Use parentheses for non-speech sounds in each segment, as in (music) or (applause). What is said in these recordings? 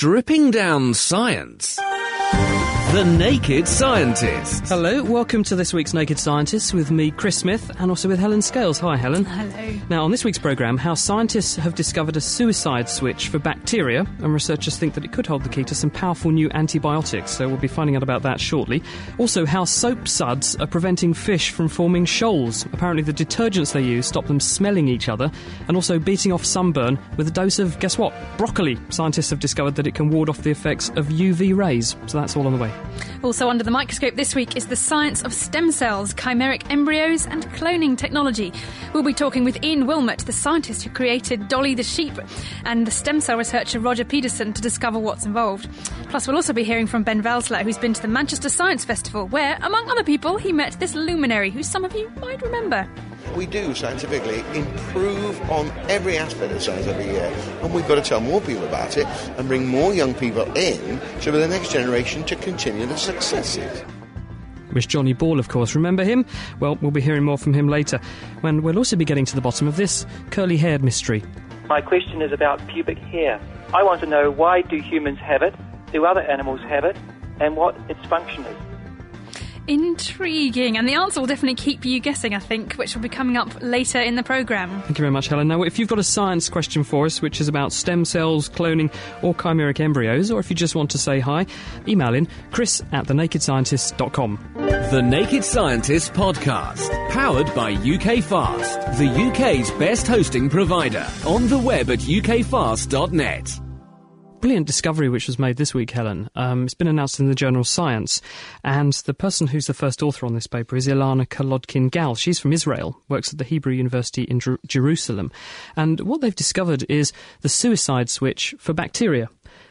Stripping down science. The Naked Scientist. Hello, welcome to this week's Naked Scientists with me, Chris Smith, and also with Helen Scales. Hi, Helen. Hello. Now, on this week's programme, how scientists have discovered a suicide switch for bacteria, and researchers think that it could hold the key to some powerful new antibiotics, so we'll be finding out about that shortly. Also, how soap suds are preventing fish from forming shoals. Apparently, the detergents they use stop them smelling each other, and also beating off sunburn with a dose of, guess what? Broccoli. Scientists have discovered that it can ward off the effects of UV rays, so that's all on the way. Also, under the microscope this week is the science of stem cells, chimeric embryos, and cloning technology. We'll be talking with Ian Wilmut, the scientist who created Dolly the sheep, and the stem cell researcher Roger Pedersen to discover what's involved. Plus, we'll also be hearing from Ben Valsler, who's been to the Manchester Science Festival, where, among other people, he met this luminary who some of you might remember. We do scientifically improve on every aspect of science every year, and we've got to tell more people about it and bring more young people in so for the next generation to continue the successes. Miss Johnny Ball, of course. Remember him? Well, we'll be hearing more from him later, when we'll also be getting to the bottom of this curly haired mystery. My question is about pubic hair. I want to know why do humans have it, do other animals have it, and what its function is. Intriguing. And the answer will definitely keep you guessing, I think, which will be coming up later in the programme. Thank you very much, Helen. Now, if you've got a science question for us, which is about stem cells, cloning, or chimeric embryos, or if you just want to say hi, email in chris at thenakedscientist.com. The Naked Scientist Podcast. Powered by UK Fast, the UK's best hosting provider. On the web at ukfast.net. Brilliant discovery which was made this week, Helen. Um, it's been announced in the journal Science, and the person who's the first author on this paper is Ilana Kolodkin Gal. She's from Israel, works at the Hebrew University in Jer- Jerusalem, and what they've discovered is the suicide switch for bacteria.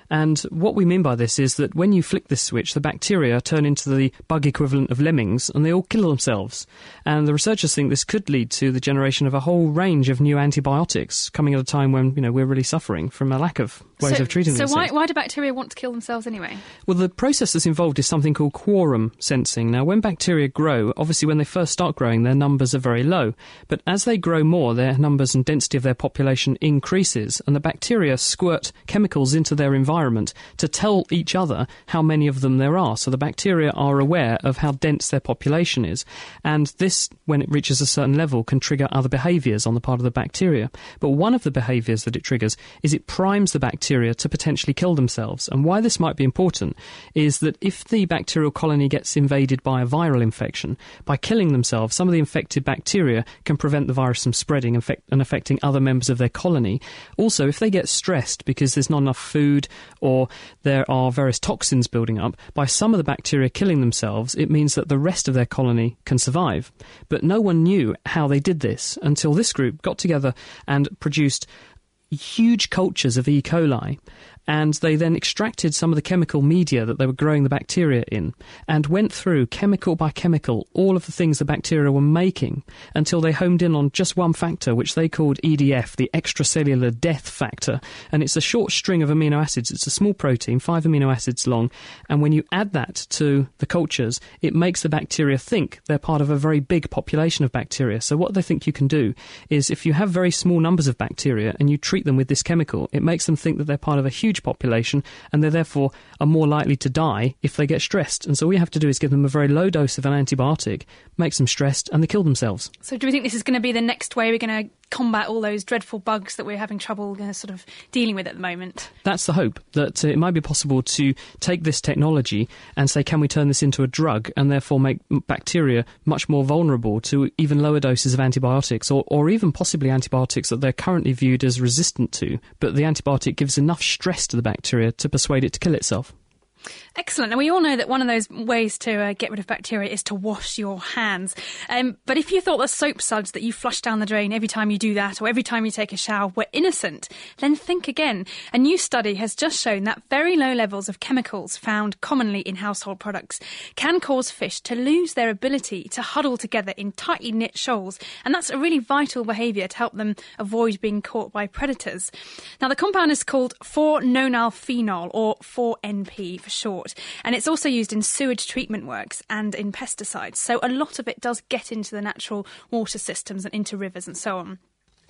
And what we mean by this is that when you flick this switch, the bacteria turn into the bug equivalent of lemmings and they all kill themselves. And the researchers think this could lead to the generation of a whole range of new antibiotics coming at a time when, you know, we're really suffering from a lack of ways so, of treating So why, why do bacteria want to kill themselves anyway? Well, the process that's involved is something called quorum sensing. Now, when bacteria grow, obviously when they first start growing, their numbers are very low. But as they grow more, their numbers and density of their population increases, and the bacteria squirt chemicals into their environment to tell each other how many of them there are. So the bacteria are aware of how dense their population is. And this, when it reaches a certain level, can trigger other behaviours on the part of the bacteria. But one of the behaviours that it triggers is it primes the bacteria to potentially kill themselves. And why this might be important is that if the bacterial colony gets invaded by a viral infection, by killing themselves, some of the infected bacteria can prevent the virus from spreading and, and affecting other members of their colony. Also, if they get stressed because there's not enough food or there are various toxins building up, by some of the bacteria killing themselves, it means that the rest of their colony can survive. But no one knew how they did this until this group got together and produced huge cultures of E. coli, and they then extracted some of the chemical media that they were growing the bacteria in and went through chemical by chemical all of the things the bacteria were making until they homed in on just one factor, which they called EDF, the extracellular death factor. And it's a short string of amino acids. It's a small protein, five amino acids long. And when you add that to the cultures, it makes the bacteria think they're part of a very big population of bacteria. So what they think you can do is if you have very small numbers of bacteria and you treat them with this chemical, it makes them think that they're part of a huge population and they therefore are more likely to die if they get stressed. And so you have to do is give them a very low dose of an antibiotic, makes them stressed, and they kill themselves. So do we think this is going to be the next way we're going to combat all those dreadful bugs that we're having trouble uh, sort of dealing with at the moment? That's the hope that uh, it might be possible to take this technology and say, can we turn this into a drug and therefore make bacteria much more vulnerable to even lower doses of antibiotics or, or even possibly antibiotics that they're currently viewed as resistant to, but the antibiotic gives enough stress to the bacteria to persuade it to kill itself. Excellent. And we all know that one of those ways to uh, get rid of bacteria is to wash your hands. Um, but if you thought the soap suds that you flush down the drain every time you do that or every time you take a shower were innocent, then think again. A new study has just shown that very low levels of chemicals found commonly in household products can cause fish to lose their ability to huddle together in tightly knit shoals. And that's a really vital behaviour to help them avoid being caught by predators. Now, the compound is called 4-nonylphenol or 4NP for short, and it's also used in sewage treatment works and in pesticides. So a lot of it does get into the natural water systems and into rivers and so on.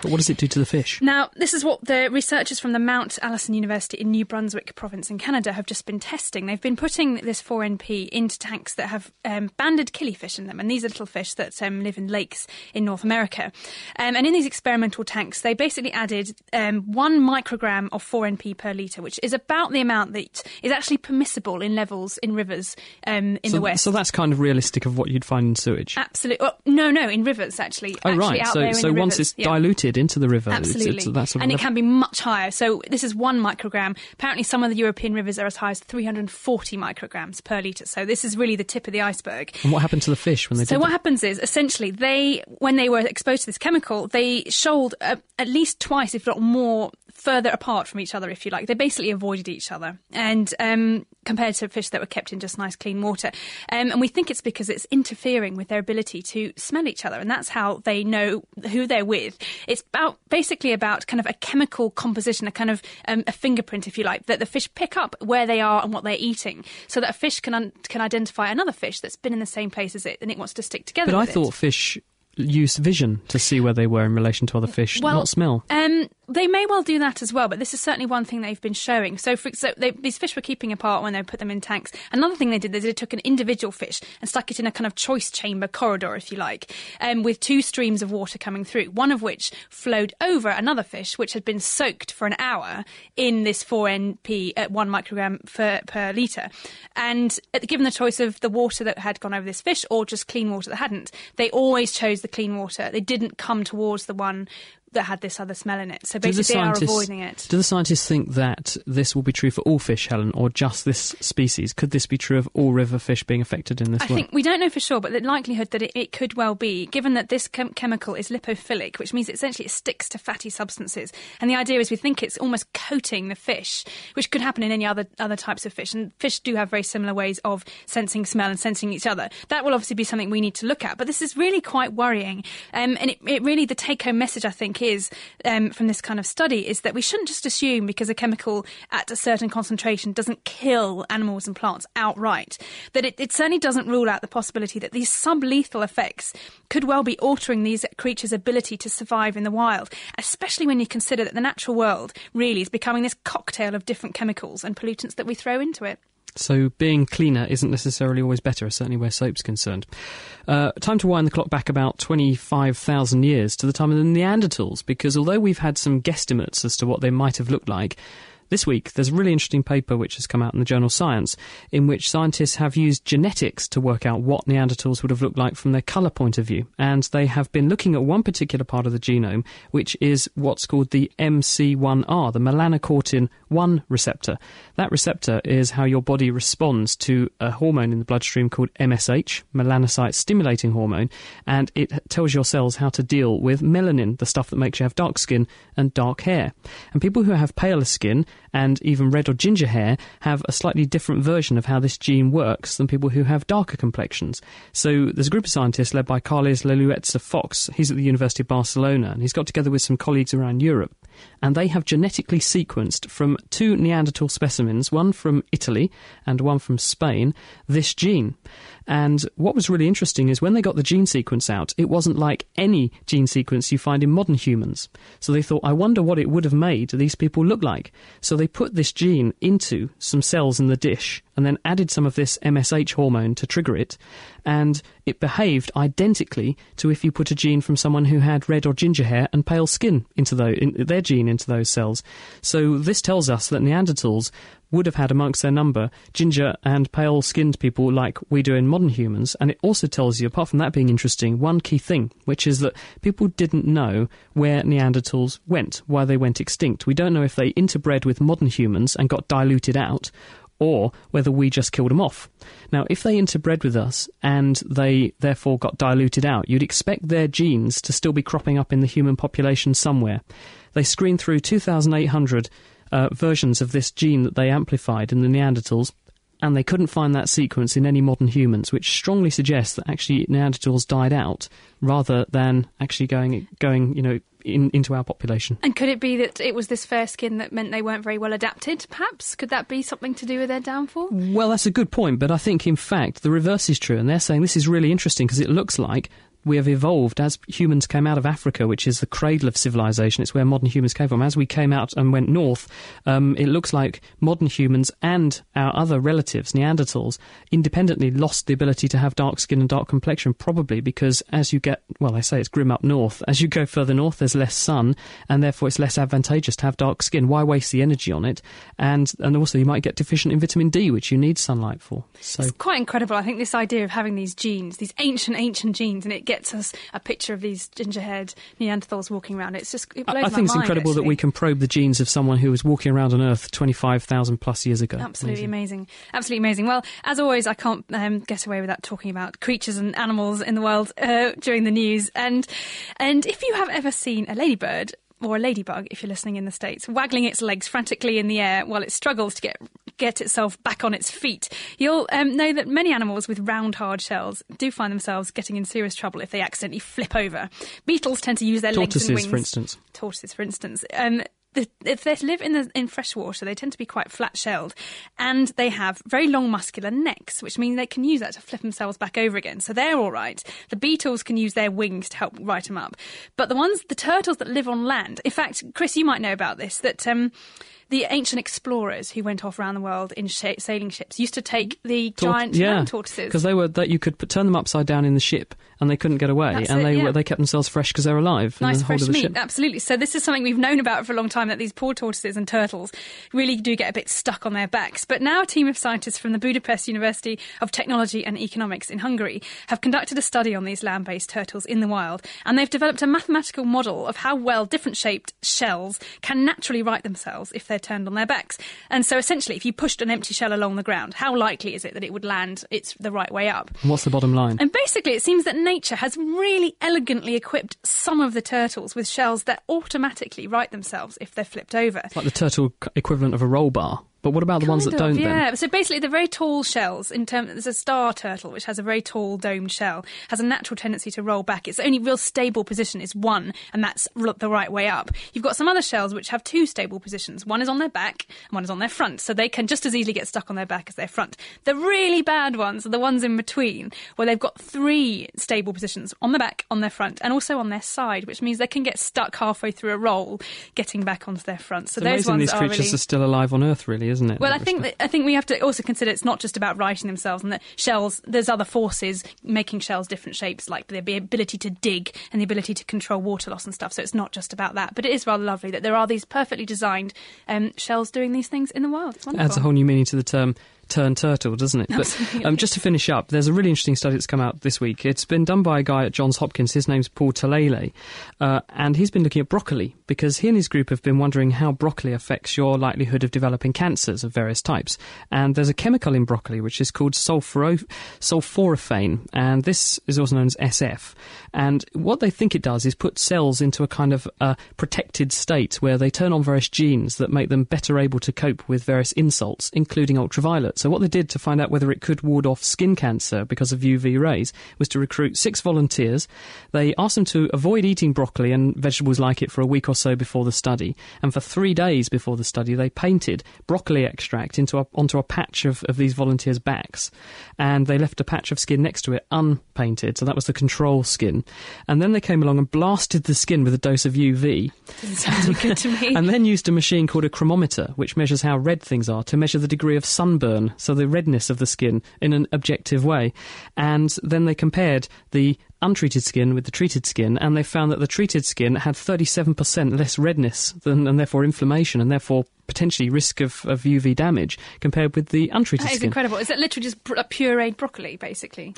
But what does it do to the fish? Now, this is what the researchers from the Mount Allison University in New Brunswick province in Canada have just been testing. They've been putting this 4NP into tanks that have um, banded killifish in them, and these are little fish that um, live in lakes in North America. Um, and in these experimental tanks, they basically added um, one microgram of 4NP per litre, which is about the amount that is actually permissible in levels in rivers um, in so, the West. So that's kind of realistic of what you'd find in sewage. Absolutely. Well, no, no, in rivers, actually. Oh, actually right. Out So, so once rivers. it's Yeah. diluted into the river, Absolutely. it's, sort and it can be much higher. So this is one microgram. Apparently, some of the European rivers are as high as 340 micrograms per litre. So this is really the tip of the iceberg. And what happened to the fish when they So what that? happens is essentially they, when they were exposed to this chemical, they shoaled uh, at least twice, if not more, further apart from each other, if you like. They basically avoided each other, and um, compared to fish that were kept in just nice clean water. Um, and we think it's because it's interfering with their ability to smell each other, and that's how they know who they're with. It's about basically about kind of a chemical composition, a kind of um, a fingerprint, if you like, that the fish pick up where they are and what they're eating, so that a fish can un- can identify another fish that's been in the same place as it, and it wants to stick together. But I with it. thought fish use vision to see where they were in relation to other fish, Well, not smell. Um, they may well do that as well, but this is certainly one thing they've been showing. So, for, so they, these fish were keeping apart when they put them in tanks. Another thing they did is they took an individual fish and stuck it in a kind of choice chamber corridor, if you like, um, with two streams of water coming through. One of which flowed over another fish, which had been soaked for an hour in this 4NP at one microgram per, per litre. And uh, given the choice of the water that had gone over this fish or just clean water that hadn't, they always chose the clean water. They didn't come towards the one that had this other smell in it. So Do the basically, they are avoiding it. Do the scientists think that this will be true for all fish, Helen, or just this species? Could this be true of all river fish being affected in this I way? I think we don't know for sure, but the likelihood that it, it could well be, given that this chem- chemical is lipophilic, which means essentially it sticks to fatty substances. And the idea is we think it's almost coating the fish, which could happen in any other other types of fish. And fish do have very similar ways of sensing smell and sensing each other. That will obviously be something we need to look at. But this is really quite worrying. Um, and it, it really, the take home message, I think, is um, from this kind of study is that we shouldn't just assume because a chemical at a certain concentration doesn't kill animals and plants outright, that it, it certainly doesn't rule out the possibility that these sublethal effects could well be altering these creatures' ability to survive in the wild, especially when you consider that the natural world really is becoming this cocktail of different chemicals and pollutants that we throw into it. So being cleaner isn't necessarily always better, certainly where soap's concerned. Uh, time to wind the clock back about 25,000 years to the time of the Neanderthals, because although we've had some guesstimates as to what they might have looked like, this week, there's a really interesting paper which has come out in the journal Science, in which scientists have used genetics to work out what Neanderthals would have looked like from their colour point of view. And they have been looking at one particular part of the genome, which is what's called the MC1R, the melanocortin 1 receptor. That receptor is how your body responds to a hormone in the bloodstream called MSH, melanocyte stimulating hormone, and it tells your cells how to deal with melanin, the stuff that makes you have dark skin and dark hair. And people who have paler skin and even red or ginger hair have a slightly different version of how this gene works than people who have darker complexions. So there's a group of scientists led by Carles Lalueza Fox. He's at the University of Barcelona and he's got together with some colleagues around Europe. And they have genetically sequenced from two Neanderthal specimens, one from Italy and one from Spain, this gene. And what was really interesting is when they got the gene sequence out, it wasn't like any gene sequence you find in modern humans. So they thought, I wonder what it would have made these people look like. So they put this gene into some cells in the dish and then added some of this MSH hormone to trigger it. And it behaved identically to if you put a gene from someone who had red or ginger hair and pale skin into in, their gene into those cells. So this tells us that Neanderthals would have had amongst their number ginger and pale skinned people like we do in modern humans. And it also tells you, apart from that being interesting, one key thing, which is that people didn't know where Neanderthals went, why they went extinct. We don't know if they interbred with modern humans and got diluted out, or whether we just killed them off. Now, if they interbred with us and they therefore got diluted out, you'd expect their genes to still be cropping up in the human population somewhere. They screened through 2,800 uh, versions of this gene that they amplified in the Neanderthals, and they couldn't find that sequence in any modern humans, which strongly suggests that actually Neanderthals died out rather than actually going, going you know, in, into our population. And could it be that it was this fair skin that meant they weren't very well adapted, perhaps? Could that be something to do with their downfall? Well, that's a good point, but I think in fact the reverse is true, and they're saying this is really interesting because it looks like we have evolved as humans came out of Africa, which is the cradle of civilization. It's where modern humans came from. As we came out and went north, um, it looks like modern humans and our other relatives, Neanderthals, independently lost the ability to have dark skin and dark complexion, probably because as you get, well, they say it's grim up north. As you go further north, there's less sun, and therefore it's less advantageous to have dark skin. Why waste the energy on it? And and also you might get deficient in vitamin D, which you need sunlight for. So it's quite incredible. I think this idea of having these genes, these ancient, ancient genes, and it gets gets us a picture of these ginger-haired Neanderthals walking around. It's just it blows I, I think it's mind, incredible actually. that we can probe the genes of someone who was walking around on Earth 25,000 plus years ago. Absolutely amazing. amazing. Absolutely amazing. Well, as always, I can't um, get away without talking about creatures and animals in the world uh, during the news. And and if you have ever seen a ladybird or a ladybug, if you're listening in the States, waggling its legs frantically in the air while it struggles to get get itself back on its feet. You'll um, know that many animals with round, hard shells do find themselves getting in serious trouble if they accidentally flip over. Beetles tend to use their Tortoises, legs and wings. for instance. Tortoises, for instance. Um, the, if they live in the, in fresh water, they tend to be quite flat shelled, and they have very long muscular necks, which means they can use that to flip themselves back over again. So they're all right. The beetles can use their wings to help right them up, but the ones, the turtles that live on land. In fact, Chris, you might know about this that. Um, the ancient explorers who went off around the world in sh- sailing ships used to take the Tort- giant yeah, land tortoises. because they were that you could put, turn them upside down in the ship and they couldn't get away, That's and it, they yeah. were, they kept themselves fresh because they're alive. Nice the fresh meat, ship. absolutely. So this is something we've known about for a long time that these poor tortoises and turtles really do get a bit stuck on their backs. But now a team of scientists from the Budapest University of Technology and Economics in Hungary have conducted a study on these land-based turtles in the wild, and they've developed a mathematical model of how well different shaped shells can naturally right themselves if they're turned on their backs. And so essentially, if you pushed an empty shell along the ground, how likely is it that it would land it's the right way up? What's the bottom line? And basically, it seems that nature has really elegantly equipped some of the turtles with shells that automatically right themselves if they're flipped over. like the turtle equivalent of a roll bar. But what about the ones that of, don't yeah. then? So basically, the very tall shells, in terms, there's a star turtle which has a very tall domed shell, has a natural tendency to roll back. Its only real stable position is one, and that's the right way up. You've got some other shells which have two stable positions. One is on their back, and one is on their front, so they can just as easily get stuck on their back as their front. The really bad ones are the ones in between, where they've got three stable positions on the back, on their front, and also on their side, which means they can get stuck halfway through a roll, getting back onto their front. So It's those amazing ones these are creatures really... are still alive on Earth, really, isn't it? Well, I think that, I think we have to also consider it's not just about righting themselves, and that shells. There's other forces making shells different shapes, like the ability to dig and the ability to control water loss and stuff. So it's not just about that. But it is rather lovely that there are these perfectly designed um, shells doing these things in the wild. It's wonderful. adds a whole new meaning to the term turn turtle, doesn't it? Absolutely. But um, just to finish up, there's a really interesting study that's come out this week. It's been done by a guy at Johns Hopkins. His name's Paul Talalay, uh, and he's been looking at broccoli because he and his group have been wondering how broccoli affects your likelihood of developing cancers of various types. And there's a chemical in broccoli which is called sulforaphane, and this is also known as SF. And what they think it does is put cells into a kind of uh, protected state where they turn on various genes that make them better able to cope with various insults, including ultraviolet. So, what they did to find out whether it could ward off skin cancer because of UV rays was to recruit six volunteers. They asked them to avoid eating broccoli and vegetables like it for a week or so before the study. And for three days before the study, they painted broccoli extract into a, onto a patch of, of these volunteers' backs. And they left a patch of skin next to it unpainted. So, that was the control skin. And then they came along and blasted the skin with a dose of UV. Doesn't sound too good to me. (laughs) And then used a machine called a chromometer, which measures how red things are, to measure the degree of sunburn, so the redness of the skin, in an objective way. And then they compared the untreated skin with the treated skin, and they found that the treated skin had 37% less redness than, and therefore inflammation, and therefore potentially risk of, of UV damage compared with the untreated that is skin. That is incredible. Is that literally just a pureed broccoli, basically?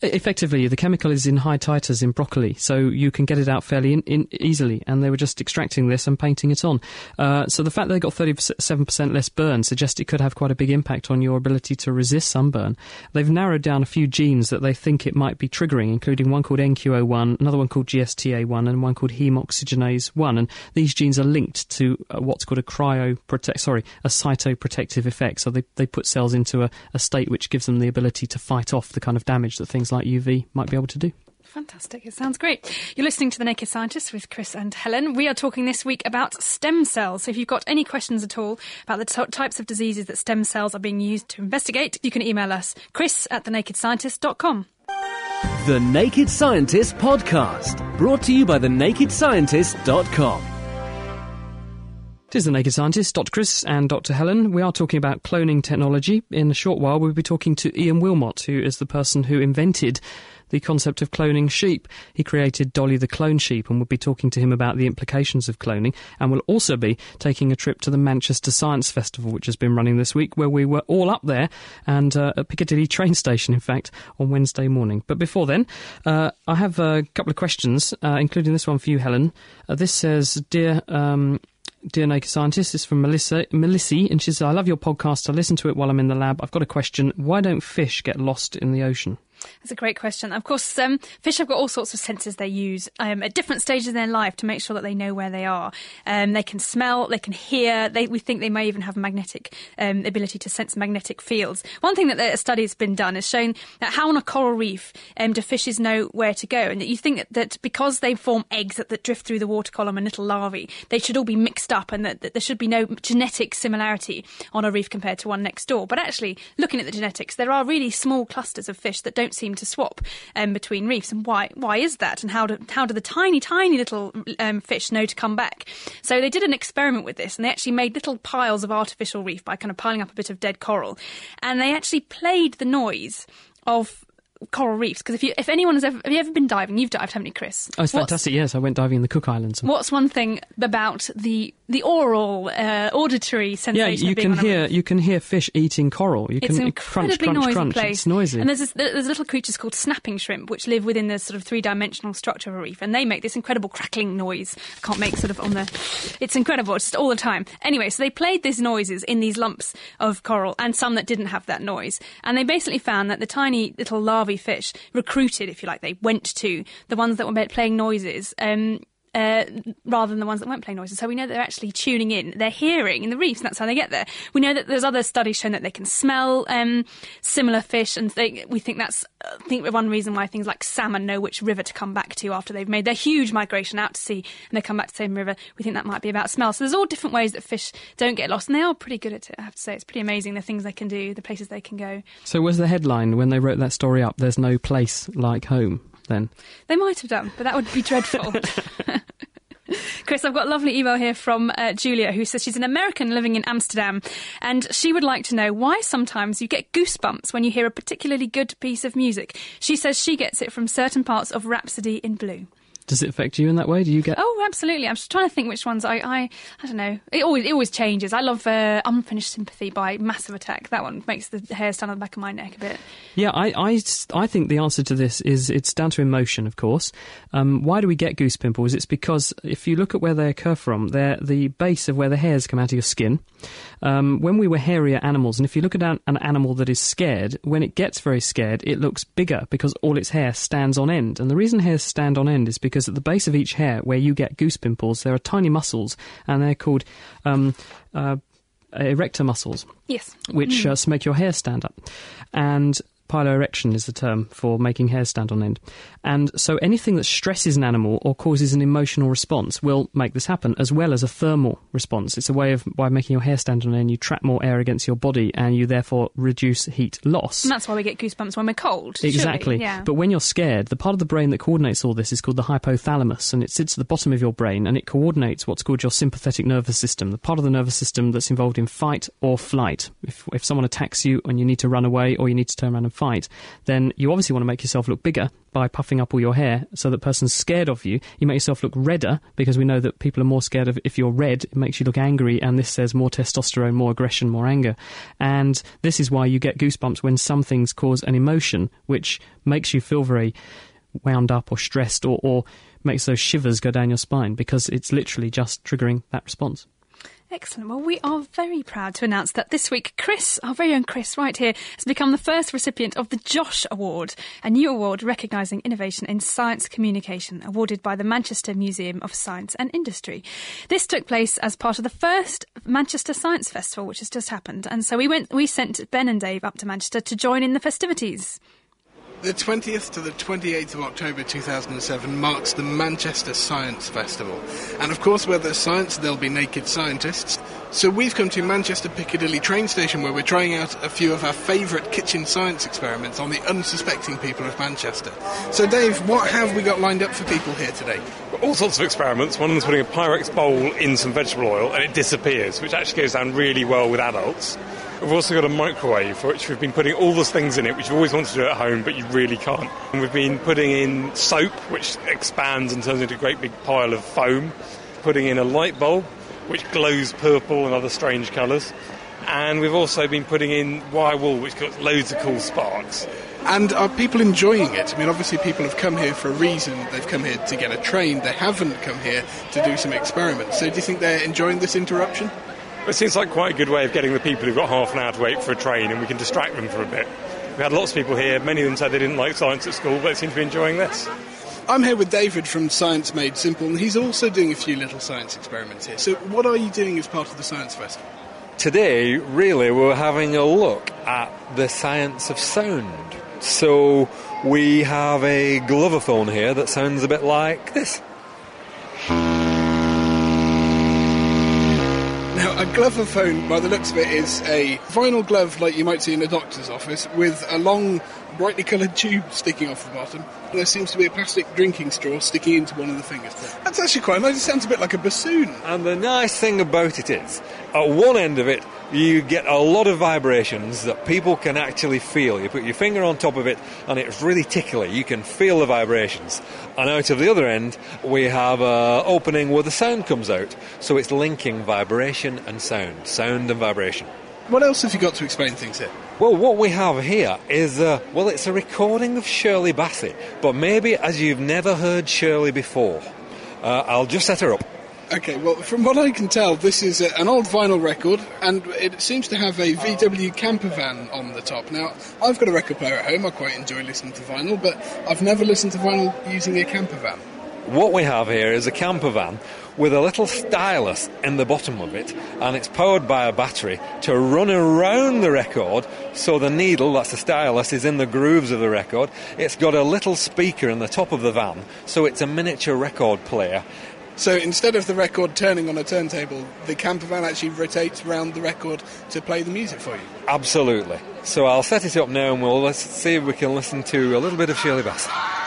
Effectively, the chemical is in high titers in broccoli, so you can get it out fairly in, in easily. And they were just extracting this and painting it on. Uh, so the fact they got 37% less burn suggests it could have quite a big impact on your ability to resist sunburn. They've narrowed down a few genes that they think it might be triggering, including one called NQO1, another one called GSTA1, and one called heme oxygenase 1. And these genes are linked to uh, what's called a cryoprotect, sorry, a cytoprotective effect. So they, they put cells into a, a state which gives them the ability to fight off the kind of damage that things like UV might be able to do. Fantastic. It sounds great. You're listening to The Naked Scientist with Chris and Helen. We are talking this week about stem cells. So if you've got any questions at all about the t- types of diseases that stem cells are being used to investigate, you can email us, chris at thenakedscientist.com. The Naked Scientist Podcast, brought to you by thenakedscientist.com. It is the Naked Scientist, Dr. Chris and Dr. Helen. We are talking about cloning technology. In a short while, we'll be talking to Ian Wilmut, who is the person who invented the concept of cloning sheep. He created Dolly the clone sheep, and we'll be talking to him about the implications of cloning. And we'll also be taking a trip to the Manchester Science Festival, which has been running this week, where we were all up there and uh, at Piccadilly train station, in fact, on Wednesday morning. But before then, uh, I have a couple of questions, uh, including this one for you, Helen. Uh, this says, Dear. Um, Dear Naked Scientist, is from Melissa, Melissy, and she says, I love your podcast. I listen to it while I'm in the lab. I've got a question. Why don't fish get lost in the ocean? That's a great question. Of course, um, fish have got all sorts of senses they use um, at different stages in their life to make sure that they know where they are. Um, they can smell, they can hear. They, we think they may even have magnetic um, ability to sense magnetic fields. One thing that a study has been done has shown that how on a coral reef um, do fishes know where to go, and that you think that, that because they form eggs that, that, drift through the water column and little larvae, they should all be mixed up, and that, that there should be no genetic similarity on a reef compared to one next door. But actually, looking at the genetics, there are really small clusters of fish that don't don't seem to swap um, between reefs. And why why is that? And how do how do the tiny tiny little um, fish know to come back? So they did an experiment with this, and they actually made little piles of artificial reef by kind of piling up a bit of dead coral, and they actually played the noise of coral reefs because if you if anyone has ever have you ever been diving? You've dived haven't you chris? Oh it's what's, fantastic yes i went diving in the cook islands. What's one thing about the the oral uh, auditory sensation yeah you can hear you can hear fish eating coral. You it's can an incredibly crunch crunch. Place. it's noisy. And there's this, there's little creatures called snapping shrimp which live within the sort of three-dimensional structure of a reef and they make this incredible crackling noise. I can't make sort of on the it's incredible it's just all the time. Anyway so they played these noises in these lumps of coral and some that didn't have that noise. And they basically found that the tiny little larvae fish recruited, if you like, they went to the ones that were playing noises. Um, uh, rather than the ones that weren't playing noises. So we know they're actually tuning in. They're hearing in the reefs, and that's how they get there. We know that there's other studies showing that they can smell um, similar fish, and they, we think that's I think one reason why things like salmon know which river to come back to after they've made their huge migration out to sea, and they come back to the same river. We think that might be about smell. So there's all different ways that fish don't get lost, and they are pretty good at it. I have to say, it's pretty amazing the things they can do, the places they can go. So was the headline when they wrote that story up? There's no place like home. Then they might have done, but that would be dreadful. (laughs) Chris, I've got a lovely email here from uh, Julia who says she's an American living in Amsterdam and she would like to know why sometimes you get goosebumps when you hear a particularly good piece of music. She says she gets it from certain parts of Rhapsody in Blue. Does it affect you in that way? Do you get? Oh, absolutely. I'm just trying to think which ones I, I, I don't know. It always, it always changes. I love uh, "Unfinished Sympathy" by Massive Attack. That one makes the hair stand on the back of my neck a bit. Yeah, I, I, I think the answer to this is it's down to emotion, of course. Um, why do we get goose pimples? It's because if you look at where they occur from, they're the base of where the hairs come out of your skin. Um, when we were hairier animals, and if you look at an, an animal that is scared, when it gets very scared, it looks bigger because all its hair stands on end. And the reason hairs stand on end is because at the base of each hair, where you get goose pimples, there are tiny muscles, and they're called um, uh, erector muscles. Yes. Which mm. uh, make your hair stand up. And piloerection is the term for making hair stand on end. And so anything that stresses an animal or causes an emotional response will make this happen, as well as a thermal response. It's a way of, by making your hair stand on end, you trap more air against your body and you therefore reduce heat loss. And that's why we get goosebumps when we're cold. Exactly. Yeah. But when you're scared, the part of the brain that coordinates all this is called the hypothalamus, and it sits at the bottom of your brain and it coordinates what's called your sympathetic nervous system, the part of the nervous system that's involved in fight or flight. If, if someone attacks you and you need to run away or you need to turn around and fight, then you obviously want to make yourself look bigger by puffing up all your hair so that person's scared of you. You make yourself look redder because we know that people are more scared of if you're red, it makes you look angry, and this says more testosterone, more aggression, more anger. And this is why you get goosebumps when some things cause an emotion which makes you feel very wound up or stressed or, or makes those shivers go down your spine because it's literally just triggering that response. Excellent. Well, we are very proud to announce that this week, Chris, our very own Chris, right here, has become the first recipient of the Josh Award, a new award recognising innovation in science communication, awarded by the Manchester Museum of Science and Industry. This took place as part of the first Manchester Science Festival, which has just happened, and so we went, we sent Ben and Dave up to Manchester to join in the festivities. The 20th to the 28th of October 2007 marks the Manchester Science Festival. And of course, where there's science, there'll be naked scientists. So we've come to Manchester Piccadilly train station where we're trying out a few of our favourite kitchen science experiments on the unsuspecting people of Manchester. So, Dave, what have we got lined up for people here today? All sorts of experiments. One of them's putting a Pyrex bowl in some vegetable oil and it disappears, which actually goes down really well with adults. We've also got a microwave for which we've been putting all those things in it which you always want to do at home but you really can't. And we've been putting in soap which expands and turns into a great big pile of foam, putting in a light bulb which glows purple and other strange colours. And we've also been putting in wire wool which got loads of cool sparks. And are people enjoying it? I mean, obviously, people have come here for a reason. They've come here to get a train. They haven't come here to do some experiments. So, do you think they're enjoying this interruption? It seems like quite a good way of getting the people who've got half an hour to wait for a train and we can distract them for a bit. We had lots of people here, many of them said they didn't like science at school, but they seem to be enjoying this. I'm here with David from Science Made Simple, and he's also doing a few little science experiments here. So, what are you doing as part of the Science Festival? Today, really, we're having a look at the science of sound. So, we have a glovophone here that sounds a bit like this. Now, a glovophone, by the looks of it, is a vinyl glove like you might see in a doctor's office with a long, brightly coloured tube sticking off the bottom. There seems to be a plastic drinking straw sticking into one of the fingers. That's actually quite nice. It sounds a bit like a bassoon. And the nice thing about it is, at one end of it, you get a lot of vibrations that people can actually feel. You put your finger on top of it and it's really tickly. You can feel the vibrations. And out of the other end, we have an opening where the sound comes out. So it's linking vibration and sound, sound and vibration. What else have you got to explain things here? Well, what we have here is, uh, well, it's a recording of Shirley Bassey, but maybe as you've never heard Shirley before. Uh, I'll just set her up. Okay, well, from what I can tell, this is a, an old vinyl record, and it seems to have a VW camper van on the top. Now, I've got a record player at home, I quite enjoy listening to vinyl, but I've never listened to vinyl using a camper van. What we have here is a camper van with a little stylus in the bottom of it, and it's powered by a battery to run around the record so the needle, that's the stylus, is in the grooves of the record. It's got a little speaker in the top of the van, so it's a miniature record player. So instead of the record turning on a turntable, the camper van actually rotates around the record to play the music for you. Absolutely. So I'll set it up now and we'll let's see if we can listen to a little bit of Shirley Bassey.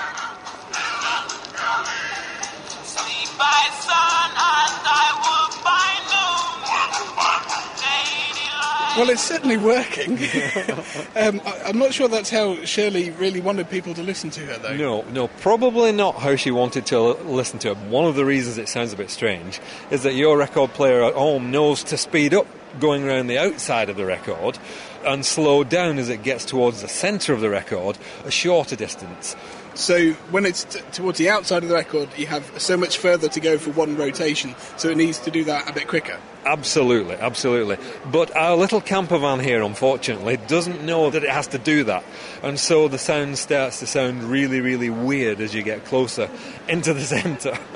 Well, it's certainly working. (laughs) um, I, I'm not sure that's how Shirley really wanted people to listen to her, though. No, no, probably not how she wanted to l- listen to it. One of the reasons it sounds a bit strange is that your record player at home knows to speed up going around the outside of the record and slow down as it gets towards the centre of the record, a shorter distance. So when it's t- towards the outside of the record, you have so much further to go for one rotation, so it needs to do that a bit quicker. Absolutely, absolutely. But our little camper van here, unfortunately, doesn't know that it has to do that. And so the sound starts to sound really, really weird as you get closer into the centre. (laughs)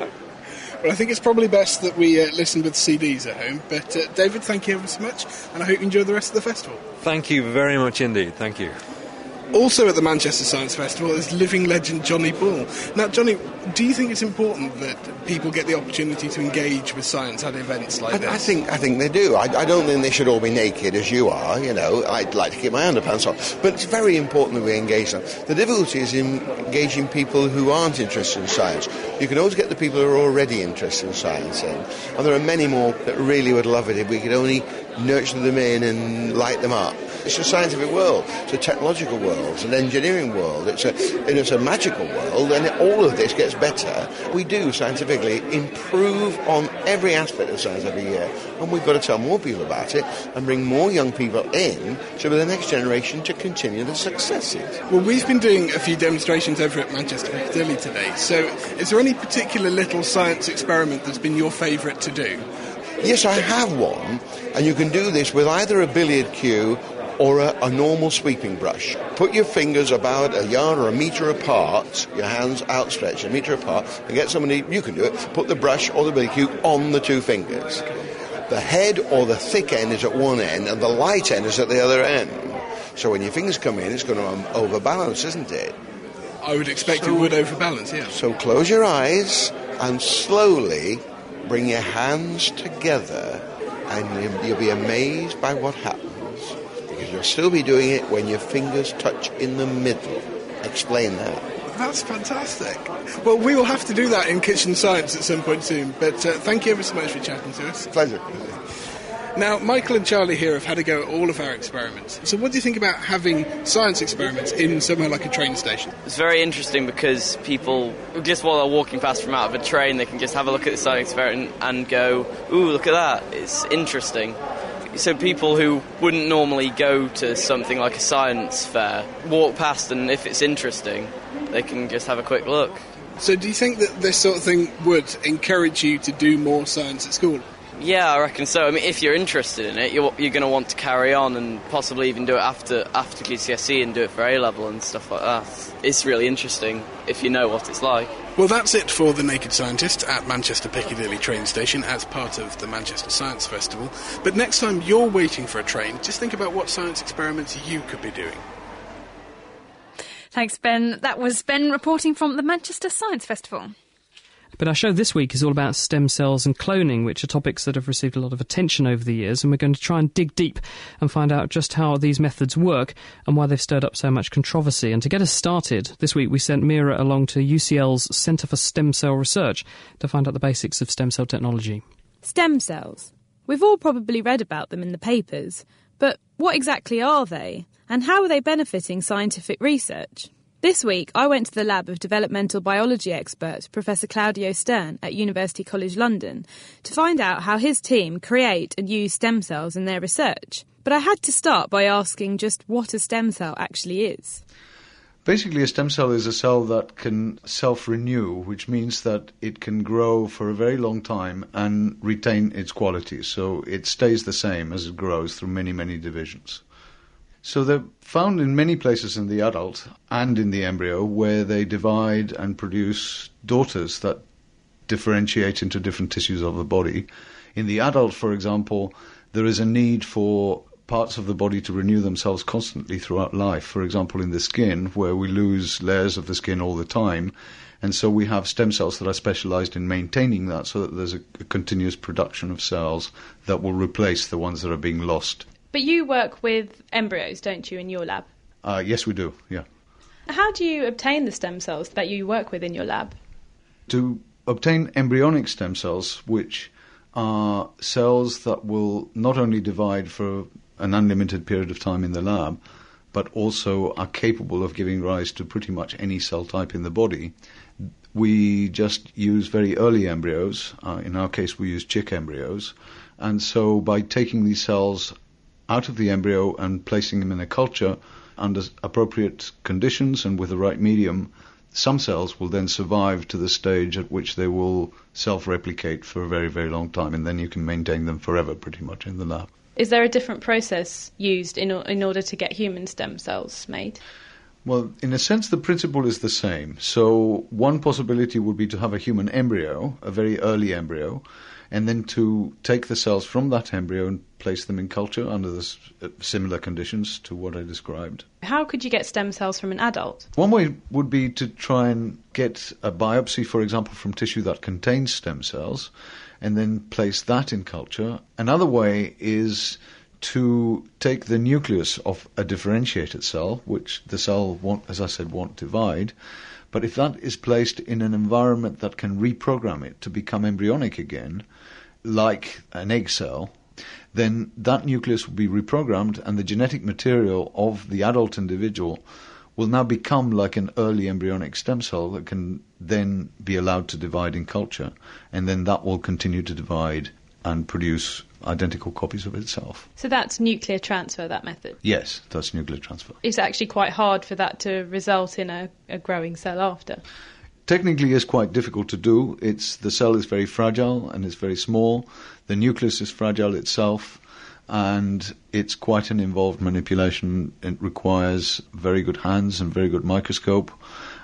Well, I think it's probably best that we uh, listen with CDs at home. But uh, David, thank you ever so much, and I hope you enjoy the rest of the festival. Thank you very much indeed. Thank you. Also at the Manchester Science Festival is living legend Johnny Ball. Now, Johnny, do you think it's important that people get the opportunity to engage with science at events like this? I, I think I think they do. I, I don't think they should all be naked as you are. You know, I'd like to keep my underpants on, but it's very important that we engage them. The difficulty is in engaging people who aren't interested in science. You can always get the people who are already interested in science in, and there are many more that really would love it if we could only nurture them in and light them up. It's a scientific world, it's a technological world, it's an engineering world, it's a, it's a magical world, and all of this gets better. We do scientifically improve on every aspect of science every year, and we've got to tell more people about it and bring more young people in so the next generation to continue the successes. Well, we've been doing a few demonstrations over at Manchester Piccadilly today, so is there any particular little science experiment that's been your favourite to do? Yes, I have one, and you can do this with either a billiard cue or a, a, normal sweeping brush. Put your fingers about a yard or a metre apart, your hands outstretched a metre apart, and get somebody, you can do it, put the brush or the billiard cue on the two fingers. The head or the thick end is at one end, and the light end is at the other end. So when your fingers come in, it's going to um, overbalance, isn't it? I would expect so, it would overbalance, yeah. So close your eyes and slowly bring your hands together, and you'll be amazed by what happens. Because you'll still be doing it when your fingers touch in the middle. Explain that. That's fantastic. Well, we will have to do that in kitchen science at some point soon. But uh, thank you ever so much for chatting to us. Pleasure. Now, Michael and Charlie here have had a go at all of our experiments. So, what do you think about having science experiments in somewhere like a train station? It's very interesting because people, just while they're walking past from out of a train, they can just have a look at the science experiment and go, ooh, look at that, it's interesting. So, people who wouldn't normally go to something like a science fair walk past, and if it's interesting, they can just have a quick look. So, do you think that this sort of thing would encourage you to do more science at school? Yeah, I reckon so. I mean, if you're interested in it, you're, you're going to want to carry on and possibly even do it after after GCSE and do it for A level and stuff like that. It's really interesting if you know what it's like. Well, that's it for The Naked Scientist at Manchester Piccadilly train station as part of the Manchester Science Festival. But next time you're waiting for a train, just think about what science experiments you could be doing. Thanks, Ben. That was Ben reporting from the Manchester Science Festival. But our show this week is all about stem cells and cloning, which are topics that have received a lot of attention over the years, and we're going to try and dig deep and find out just how these methods work and why they've stirred up so much controversy. And to get us started, this week we sent Mira along to UCL's Centre for Stem Cell Research to find out the basics of stem cell technology. Stem cells. We've all probably read about them in the papers, but what exactly are they, and how are they benefiting scientific research? This week, I went to the lab of developmental biology expert Professor Claudio Stern at University College London to find out how his team create and use stem cells in their research. But I had to start by asking just what a stem cell actually is. Basically, a stem cell is a cell that can self renew, which means that it can grow for a very long time and retain its qualities. So it stays the same as it grows through many, many divisions. So they're found in many places in the adult and in the embryo where they divide and produce daughters that differentiate into different tissues of the body. In the adult, for example, there is a need for parts of the body to renew themselves constantly throughout life. For example, in the skin, where we lose layers of the skin all the time. And so we have stem cells that are specialized in maintaining that so that there's a, a continuous production of cells that will replace the ones that are being lost. But you work with embryos, don't you, in your lab? Uh, yes, we do, yeah. How do you obtain the stem cells that you work with in your lab? To obtain embryonic stem cells, which are cells that will not only divide for an unlimited period of time in the lab, but also are capable of giving rise to pretty much any cell type in the body. We just use very early embryos. Uh, in our case, we use chick embryos. And so by taking these cells out of the embryo and placing them in a culture under appropriate conditions and with the right medium, some cells will then survive to the stage at which they will self replicate for a very, very long time, and then you can maintain them forever pretty much in the lab. Is there a different process used in, in order to get human stem cells made? Well, in a sense, the principle is the same. So, one possibility would be to have a human embryo, a very early embryo, and then to take the cells from that embryo and place them in culture under this, uh, similar conditions to what I described. How could you get stem cells from an adult? One way would be to try and get a biopsy, for example, from tissue that contains stem cells, and then place that in culture. Another way is to take the nucleus of a differentiated cell, which the cell won't, as I said, won't divide, but if that is placed in an environment that can reprogram it to become embryonic again, like an egg cell, then that nucleus will be reprogrammed and the genetic material of the adult individual will now become like an early embryonic stem cell that can then be allowed to divide in culture, and then that will continue to divide and produce identical copies of itself. So that's nuclear transfer, that method? Yes, that's nuclear transfer. It's actually quite hard for that to result in a, a growing cell after. Technically, it's quite difficult to do. It's the cell is very fragile and it's very small. The nucleus is fragile itself, and it's quite an involved manipulation. It requires very good hands and very good microscope,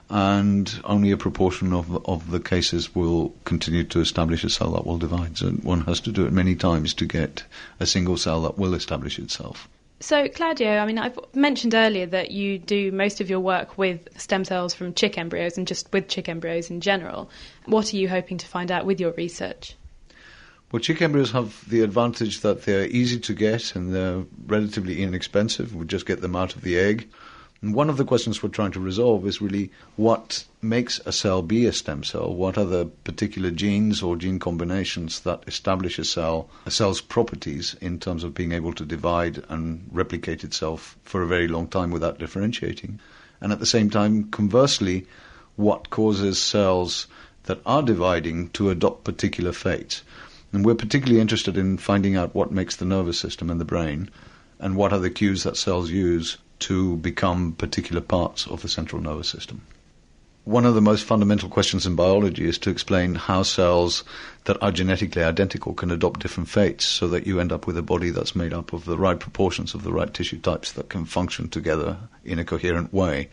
and only a proportion of of the cases will continue to establish a cell that will divide. So one has to do it many times to get a single cell that will establish itself. So, Claudio, I mean, I've mentioned earlier that you do most of your work with stem cells from chick embryos and just with chick embryos in general. What are you hoping to find out with your research? Well, chick embryos have the advantage that they're easy to get and they're relatively inexpensive. We just get them out of the egg. And one of the questions we're trying to resolve is really what makes a cell be a stem cell? What are the particular genes or gene combinations that establish a cell, a cell's properties in terms of being able to divide and replicate itself for a very long time without differentiating? And at the same time, conversely, what causes cells that are dividing to adopt particular fates? And we're particularly interested in finding out what makes the nervous system and the brain, and what are the cues that cells use to become particular parts of the central nervous system. One of the most fundamental questions in biology is to explain how cells that are genetically identical can adopt different fates so that you end up with a body that's made up of the right proportions of the right tissue types that can function together in a coherent way.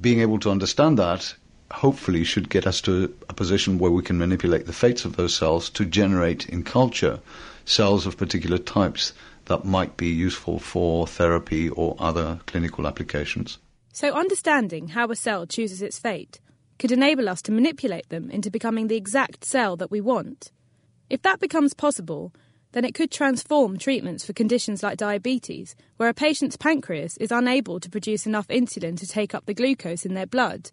Being able to understand that hopefully should get us to a position where we can manipulate the fates of those cells to generate in culture cells of particular types that might be useful for therapy or other clinical applications. So, understanding how a cell chooses its fate could enable us to manipulate them into becoming the exact cell that we want. If that becomes possible, then it could transform treatments for conditions like diabetes, where a patient's pancreas is unable to produce enough insulin to take up the glucose in their blood.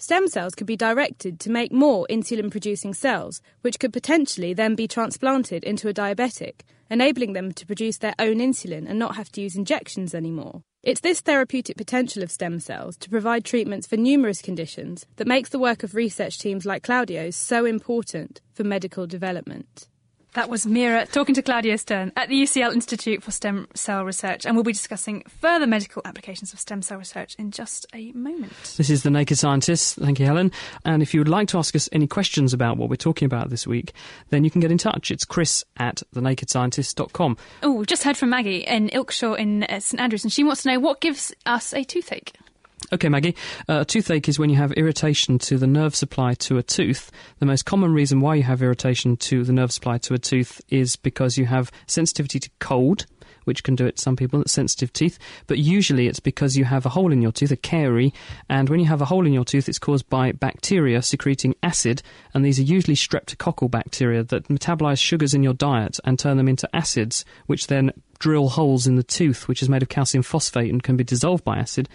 Stem cells could be directed to make more insulin producing cells, which could potentially then be transplanted into a diabetic, enabling them to produce their own insulin and not have to use injections anymore. It's this therapeutic potential of stem cells to provide treatments for numerous conditions that makes the work of research teams like Claudio's so important for medical development. That was Mira talking to Claudio Stern at the UCL Institute for Stem Cell Research, and we'll be discussing further medical applications of stem cell research in just a moment. This is The Naked Scientist. Thank you, Helen. And if you would like to ask us any questions about what we're talking about this week, then you can get in touch. It's chris at thenakedscientist.com. Oh, we've just heard from Maggie in Ilkeshaw in uh, St Andrews, and she wants to know what gives us a toothache. Okay, Maggie. Uh, toothache is when you have irritation to the nerve supply to a tooth. The most common reason why you have irritation to the nerve supply to a tooth is because you have sensitivity to cold, which can do it to some people, sensitive teeth. But usually it's because you have a hole in your tooth, a carie, and when you have a hole in your tooth, it's caused by bacteria secreting acid, and these are usually streptococcal bacteria that metabolize sugars in your diet and turn them into acids, which then drill holes in the tooth, which is made of calcium phosphate and can be dissolved by acid.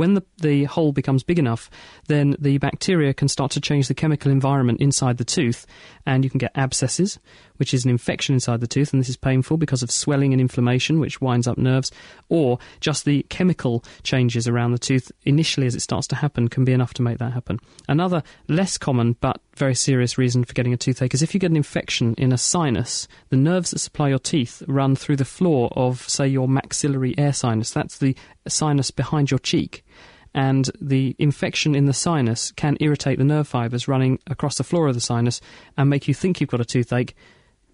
When the, the hole becomes big enough, then the bacteria can start to change the chemical environment inside the tooth, and you can get abscesses, which is an infection inside the tooth, and this is painful because of swelling and inflammation, which winds up nerves, or just the chemical changes around the tooth initially as it starts to happen can be enough to make that happen. Another less common but very serious reason for getting a toothache is if you get an infection in a sinus, the nerves that supply your teeth run through the floor of, say, your maxillary air sinus. That's the sinus behind your cheek. And the infection in the sinus can irritate the nerve fibers running across the floor of the sinus and make you think you've got a toothache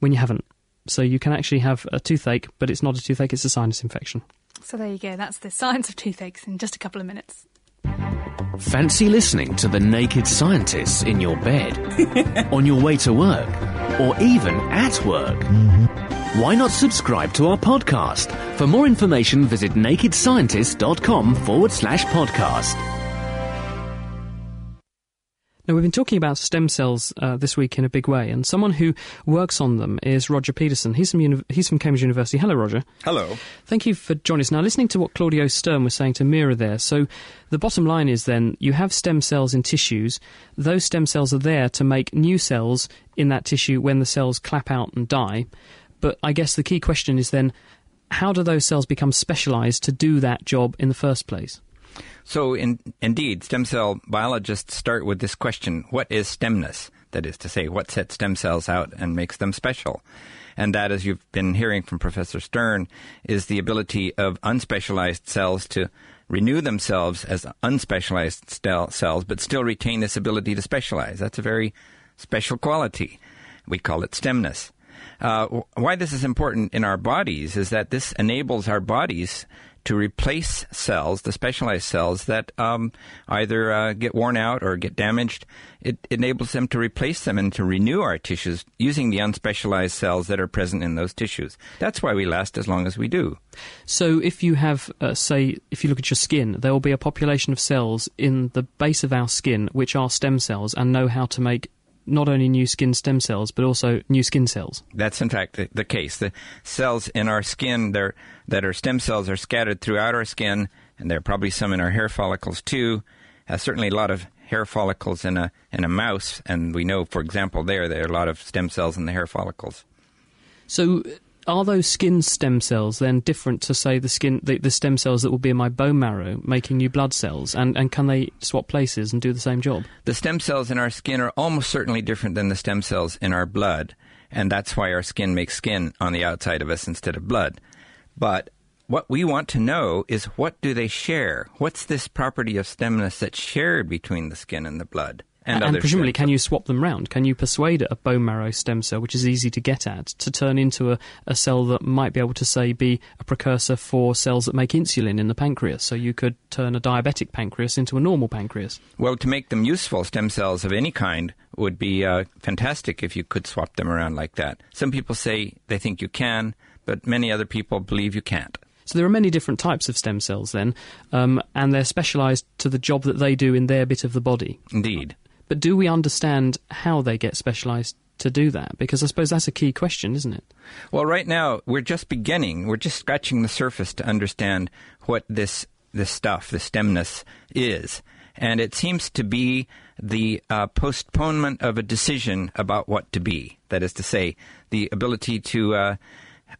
when you haven't. So you can actually have a toothache, but it's not a toothache, it's a sinus infection. So there you go. That's the science of toothaches in just a couple of minutes. Fancy listening to the naked scientists in your bed, (laughs) on your way to work, or even at work? Mm-hmm. Why not subscribe to our podcast? For more information, visit nakedscientist.com forward slash podcast. Now, we've been talking about stem cells uh, this week in a big way, and someone who works on them is Roger Pedersen. He's from, uni- he's from Cambridge University. Hello, Roger. Hello. Thank you for joining us. Now, listening to what Claudio Stern was saying to Mira there, so the bottom line is then you have stem cells in tissues. Those stem cells are there to make new cells in that tissue when the cells clap out and die. But I guess the key question is then how do those cells become specialized to do that job in the first place? So, in, indeed, stem cell biologists start with this question what is stemness? That is to say, what sets stem cells out and makes them special? And that, as you've been hearing from Professor Stern, is the ability of unspecialized cells to renew themselves as unspecialized stel- cells, but still retain this ability to specialize. That's a very special quality. We call it stemness. Uh, why this is important in our bodies is that this enables our bodies to replace cells, the specialized cells that um, either uh, get worn out or get damaged. It enables them to replace them and to renew our tissues using the unspecialized cells that are present in those tissues. That's why we last as long as we do. So, if you have, uh, say, if you look at your skin, there will be a population of cells in the base of our skin which are stem cells and know how to make not only new skin stem cells, but also new skin cells. That's in fact the, the case. The cells in our skin that are stem cells are scattered throughout our skin, and there are probably some in our hair follicles too. Uh, certainly, a lot of hair follicles in a in a mouse, and we know, for example, there there are a lot of stem cells in the hair follicles. So, are those skin stem cells then different to say the skin the, the, stem cells that will be in my bone marrow making new blood cells? And, and can they swap places and do the same job? The stem cells in our skin are almost certainly different than the stem cells in our blood and that's why our skin makes skin on the outside of us instead of blood. But what we want to know is what do they share? What's this property of stemness that's shared between the skin and the blood and, and presumably, can you swap them round? Can you persuade a bone marrow stem cell, which is easy to get at, to turn into a, a cell that might be able to, say, be a precursor for cells that make insulin in the pancreas? So you could turn a diabetic pancreas into a normal pancreas. Well, to make them useful, stem cells of any kind would be uh, fantastic if you could swap them around like that. Some people say they think you can, but many other people believe you can't. So there are many different types of stem cells then, um, and they're specialised to the job that they do in their bit of the body. Indeed. But do we understand how they get specialised to do that? Because I suppose that's a key question, isn't it? Well, right now we're just beginning. We're just scratching the surface to understand what this this stuff, the stemness, is, and it seems to be the uh, postponement of a decision about what to be. That is to say, the ability to uh,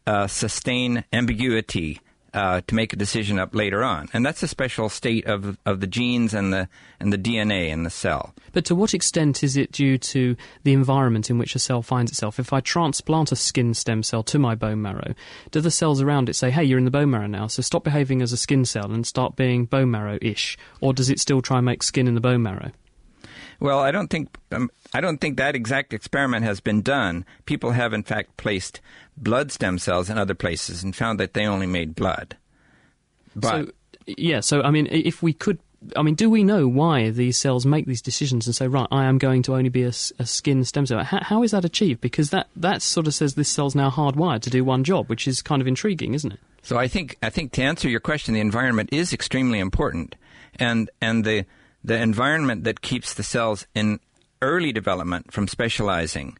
uh, sustain ambiguity uh, to make a decision up later on, and that's a special state of of the genes and the and the DNA in the cell. But to what extent is it due to the environment in which a cell finds itself? If I transplant a skin stem cell to my bone marrow, do the cells around it say, "Hey, you're in the bone marrow now, so stop behaving as a skin cell and start being bone marrow-ish," or does it still try and make skin in the bone marrow? Well, I don't think um, I don't think that exact experiment has been done. People have, in fact, placed blood stem cells in other places and found that they only made blood. But so, yeah, so I mean, if we could I mean, do we know why these cells make these decisions and say, right, I am going to only be a, a skin stem cell? How, how is that achieved? Because that, that sort of says this cell's now hardwired to do one job, which is kind of intriguing, isn't it? So I think I think to answer your question, the environment is extremely important, and and the the environment that keeps the cells in early development from specializing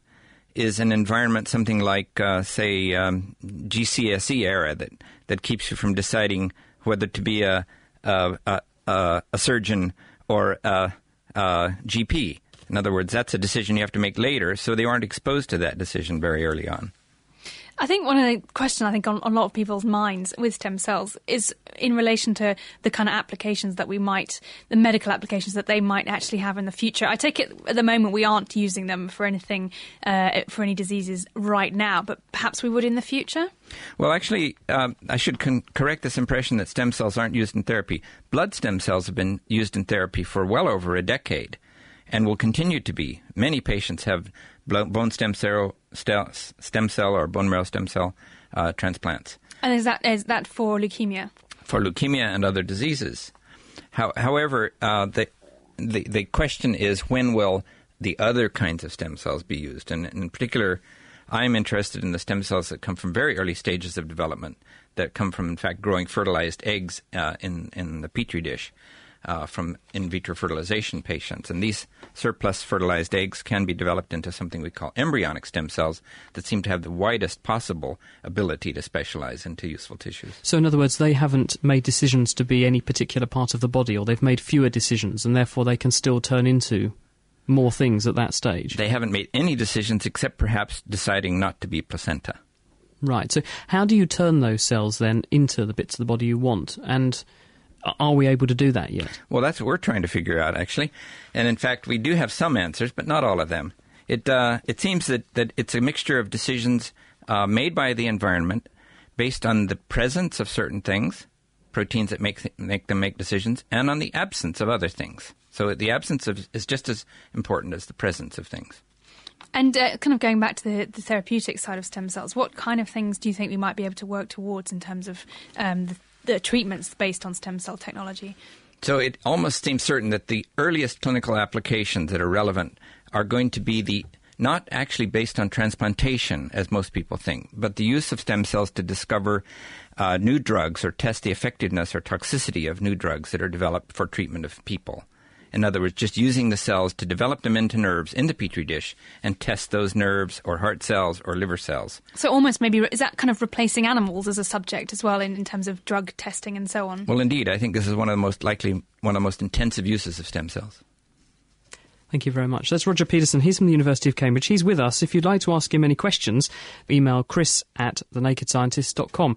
is an environment something like, uh, say, um, GCSE era that, that keeps you from deciding whether to be a, a, a, a surgeon or a, a GP. In other words, that's a decision you have to make later, so they aren't exposed to that decision very early on. I think one of the questions I think on, on, a lot of people's minds with stem cells is in relation to the kind of applications that we might, the medical applications that they might actually have in the future. I take it at the moment we aren't using them for anything, uh, for any diseases right now, but perhaps we would in the future. Well, actually, um, I should con- correct this impression that stem cells aren't used in therapy. Blood stem cells have been used in therapy for well over a decade and will continue to be. Many patients have bone stem cell, stem cell or bone marrow stem cell uh, transplants. And is that is that for leukemia? For leukemia and other diseases. How, however, uh, the, the the question is when will the other kinds of stem cells be used? And in particular, I'm interested in the stem cells that come from very early stages of development, that come from, in fact, growing fertilized eggs uh, in in the petri dish uh, from in vitro fertilization patients. And these surplus fertilized eggs can be developed into something we call embryonic stem cells that seem to have the widest possible ability to specialize into useful tissues. So, in other words, they haven't made decisions to be any particular part of the body, or they've made fewer decisions, and therefore they can still turn into more things at that stage. They haven't made any decisions except perhaps deciding not to be placenta. Right. So, how do you turn those cells then into the bits of the body you want? And are we able to do that yet? Well, that's what we're trying to figure out, actually. And in fact, we do have some answers, but not all of them. It uh, it seems that, that it's a mixture of decisions uh, made by the environment based on the presence of certain things, proteins that make th- make them make decisions, and on the absence of other things. So the absence of is just as important as the presence of things. And uh, kind of going back to the, the, therapeutic side of stem cells, what kind of things do you think we might be able to work towards in terms of um, the, the treatments based on stem cell technology? So it almost seems certain that the earliest clinical applications that are relevant are going to be the not actually based on transplantation, as most people think, but the use of stem cells to discover uh, new drugs or test the effectiveness or toxicity of new drugs that are developed for treatment of people. In other words, just using the cells to develop them into nerves in the petri dish and test those nerves or heart cells or liver cells. So, almost maybe, is that kind of replacing animals as a subject as well in, in terms of drug testing and so on? Well, indeed. I think this is one of the most likely, one of the most intensive uses of stem cells. Thank you very much. That's Roger Pedersen. He's from the University of Cambridge. He's with us. If you'd like to ask him any questions, email chris at thenakedscientist.com.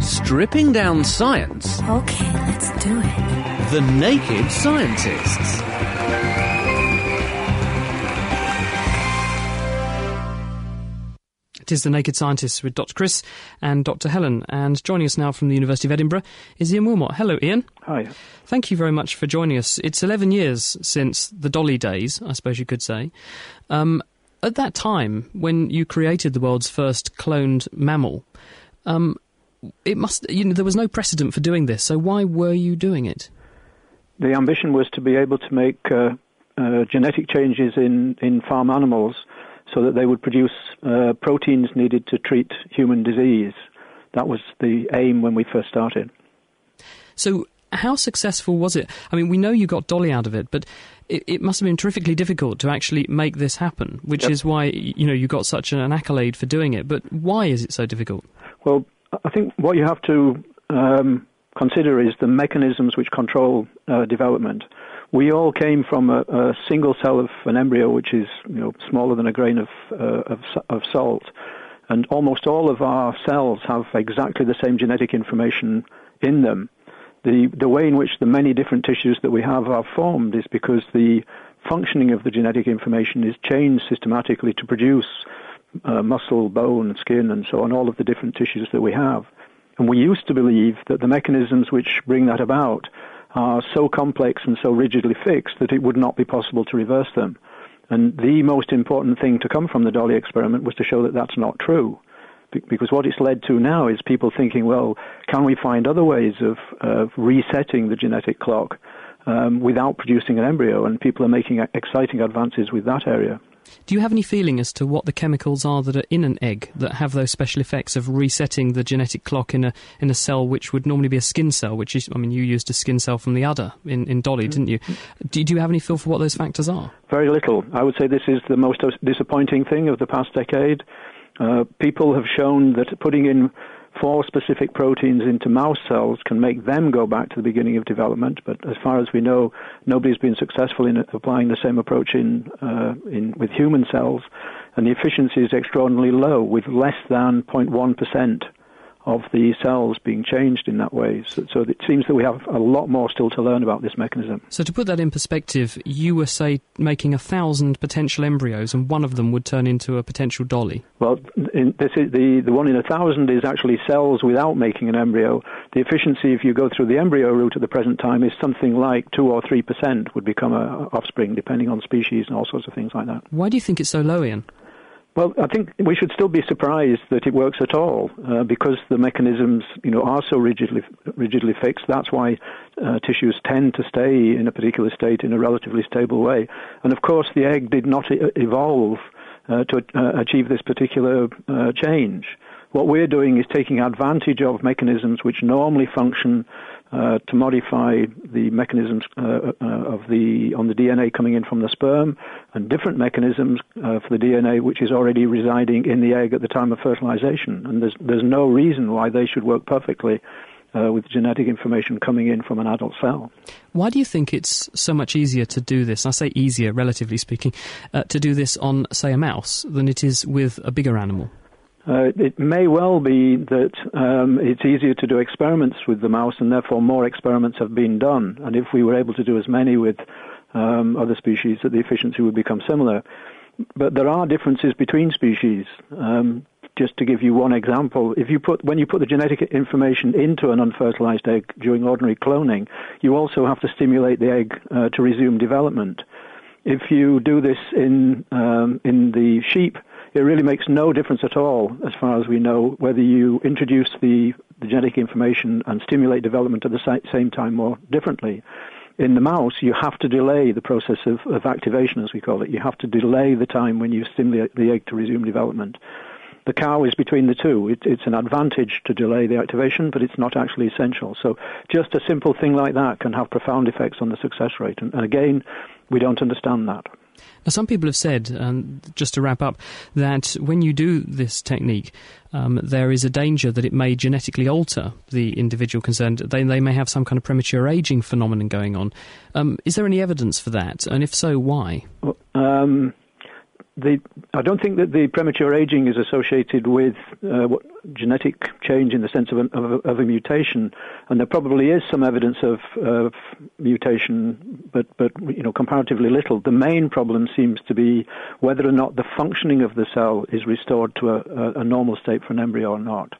Stripping down science. Okay, let's do it. The Naked Scientists. It is The Naked Scientists with Dr. Chris and Dr. Helen. And joining us now from the University of Edinburgh is Ian Wilmut. Hello, Ian. Hi. Thank you very much for joining us. It's 11 years since the Dolly days, I suppose you could say. Um, at that time, when you created the world's first cloned mammal, um, it must you know there was no precedent for doing this. So why were you doing it? The ambition was to be able to make uh, uh, genetic changes in in farm animals so that they would produce uh, proteins needed to treat human disease. That was the aim when we first started. So how successful was it? I mean, we know you got Dolly out of it, but it, it must have been terrifically difficult to actually make this happen, which yep. is why you know you got such an accolade for doing it. But why is it so difficult? Well, I think what you have to um, consider is the mechanisms which control uh, development. We all came from a, a, single cell of an embryo, which is you know smaller than a grain of, uh, of, of salt, and almost all of our cells have exactly the same genetic information in them. The the way in which the many different tissues that we have are formed is because the functioning of the genetic information is changed systematically to produce uh, muscle, bone, skin, and so on, all of the different tissues that we have. And we used to believe that the mechanisms which bring that about are so complex and so rigidly fixed that it would not be possible to reverse them. And the most important thing to come from the Dolly experiment was to show that that's not true. Because what it's led to now is people thinking, well, can we find other ways of, of resetting the genetic clock um, without producing an embryo? And people are making exciting advances with that area. Do you have any feeling as to what the chemicals are that are in an egg that have those special effects of resetting the genetic clock in a in a cell which would normally be a skin cell? Which is, I mean, you used a skin cell from the udder in, in Dolly, didn't you? Do, do you have any feel for what those factors are? Very little. I would say this is the most disappointing thing of the past decade. Uh, people have shown that putting in four specific proteins into mouse cells can make them go back to the beginning of development. But as far as we know, nobody's been successful in applying the same approach in, uh, in with human cells, and the efficiency is extraordinarily low, with less than 0.1 percent of the cells being changed in that way. So, so, it seems that we have a lot more still to learn about this mechanism. So to put that in perspective, you were, say, making a thousand potential embryos and one of them would turn into a potential dolly. Well, in, this is the, the one in a thousand is actually cells without making an embryo. The efficiency, if you go through the embryo route at the present time, is something like 2 or 3% would become a offspring, depending on species and all sorts of things like that. Why do you think it's so low, Ian? Well, I think we should still be surprised that it works at all uh, because the mechanisms, you know, are so rigidly rigidly fixed. That's why uh, tissues tend to stay in a particular state in a relatively stable way. And of course, the egg did not e- evolve uh, to uh, achieve this particular uh, change. What we're doing is taking advantage of mechanisms which normally function uh, to modify the mechanisms uh, uh, of the on the DNA coming in from the sperm, and different mechanisms uh, for the DNA which is already residing in the egg at the time of fertilization. And there's there's no reason why they should work perfectly. Uh, with genetic information coming in from an adult cell. Why do you think it's so much easier to do this? I say easier, relatively speaking, to do this on, say, a mouse than it is with a bigger animal? Uh, it may well be that um, it's easier to do experiments with the mouse, and therefore more experiments have been done. And if we were able to do as many with um, other species, that the efficiency would become similar. But there are differences between species. Um, just to give you one example, if you put when you put the genetic information into an unfertilized egg during ordinary cloning, you also have to stimulate the egg uh, to resume development. If you do this in um, in the sheep, it really makes no difference at all, as far as we know, whether you introduce the, the genetic information and stimulate development at the same time or differently. In the mouse, you have to delay the process of, of activation, as we call it. You have to delay the time when you stimulate the egg to resume development the cow is between the two. It, it's an advantage to delay the activation, but it's not actually essential. So just a simple thing like that can have profound effects on the success rate. And, and again, we don't understand that. Now, some people have said, just to wrap up, that when you do this technique, um, there is a danger that it may genetically alter the individual concerned. They, they may have some kind of premature aging phenomenon going on. Um, is there any evidence for that? And if so, why? Well, um, the, I don't think that the premature aging is associated with uh, what, genetic change in the sense of, of, a, of, a, mutation, and there probably is some evidence of, of, mutation, but, but you know comparatively little. The main problem seems to be whether or not the functioning of the cell is restored to a, a normal state for an embryo or not.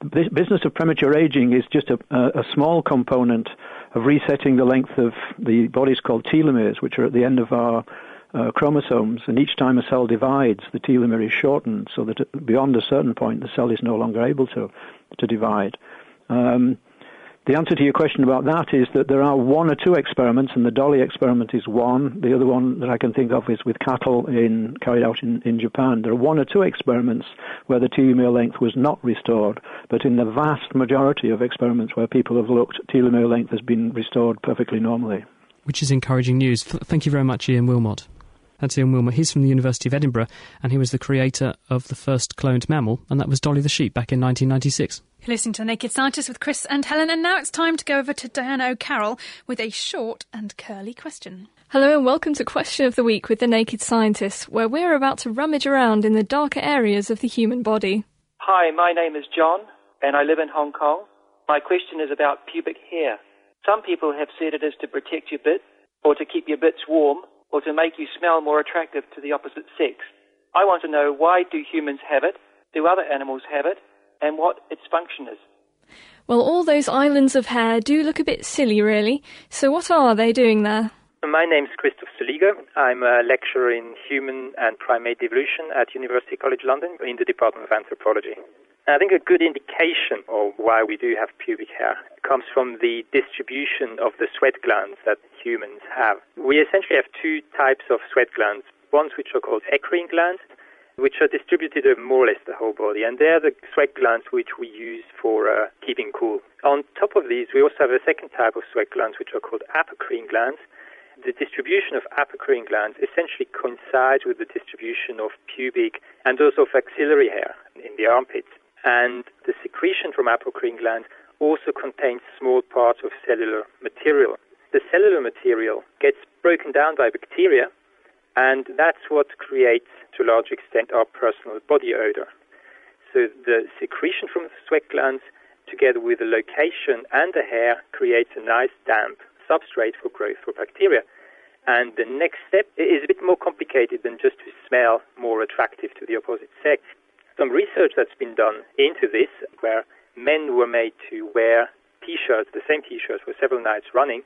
The business of premature aging is just a, a small component of resetting the length of the bodies called telomeres, which are at the end of our uh, chromosomes, and each time a cell divides, the telomere is shortened so that beyond a certain point, the cell is no longer able to, to divide. Um, the answer to your question about that is that there are one or two experiments, and the Dolly experiment is one. The other one that I can think of is with cattle in, carried out in, in Japan. There are one or two experiments where the telomere length was not restored, but in the vast majority of experiments where people have looked, telomere length has been restored perfectly normally. Which is encouraging news. Thank you very much, Ian Wilmut. That's Ian Wilmut. He's from the University of Edinburgh, and he was the creator of the first cloned mammal, and that was Dolly the sheep back in 1996. You're listening to The Naked Scientist with Chris and Helen, and now it's time to go over to Diana O'Carroll with a short and curly question. Hello and welcome to Question of the Week with The Naked Scientist, where we're about to rummage around in the darker areas of the human body. Hi, my name is John, and I live in Hong Kong. My question is about pubic hair. Some people have said it is to protect your bit or to keep your bits warm, or to make you smell more attractive to the opposite sex. I want to know why do humans have it, do other animals have it, and what its function is. Well, all those islands of hair do look a bit silly, really. So, what are they doing there? My name is Christoph Soligo. I'm a lecturer in human and primate evolution at University College London in the Department of Anthropology. I think a good indication of why we do have pubic hair comes from the distribution of the sweat glands that humans have. We essentially have two types of sweat glands, ones which are called eccrine glands, which are distributed over more or less the whole body, and they're the sweat glands which we use for uh, keeping cool. On top of these, we also have a second type of sweat glands which are called apocrine glands. The distribution of apocrine glands essentially coincides with the distribution of pubic and also of axillary hair in the armpits and the secretion from apocrine glands also contains small parts of cellular material. The cellular material gets broken down by bacteria, and that's what creates, to a large extent, our personal body odor. So the secretion from the sweat glands, together with the location and the hair, creates a nice damp substrate for growth for bacteria. And the next step is a bit more complicated than just to smell more attractive to the opposite sex some research that's been done into this, where men were made to wear T-shirts, the same T-shirts, for several nights running,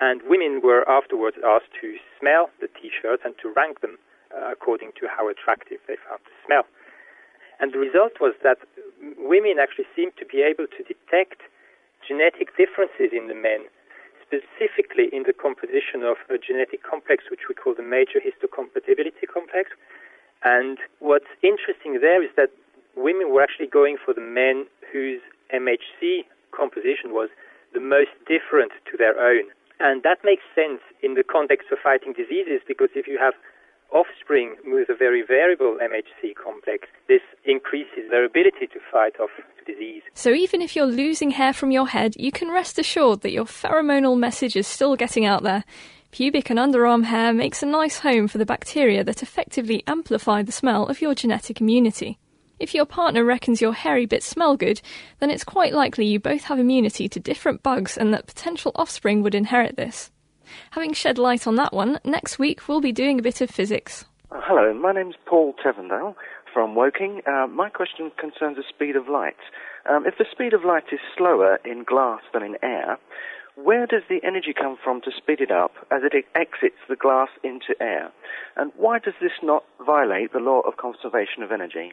and women were afterwards asked to smell the T-shirts and to rank them uh, according to how attractive they found the smell. And the result was that women actually seemed to be able to detect genetic differences in the men, specifically in the composition of a genetic complex which we call the major histocompatibility complex, and what's interesting there is that women were actually going for the men whose MHC composition was the most different to their own. And that makes sense in the context of fighting diseases because if you have offspring with a very variable MHC complex, this increases their ability to fight off disease. So even if you're losing hair from your head, you can rest assured that your pheromonal message is still getting out there. Pubic and underarm hair makes a nice home for the bacteria that effectively amplify the smell of your genetic immunity. If your partner reckons your hairy bits smell good, then it's quite likely you both have immunity to different bugs and that potential offspring would inherit this. Having shed light on that one, next week we'll be doing a bit of physics. Uh, hello, my name's Paul Tevendale from Woking. Uh, my question concerns the speed of light. Um, if the speed of light is slower in glass than in air, where does the energy come from to speed it up as it exits the glass into air? And why does this not violate the law of conservation of energy?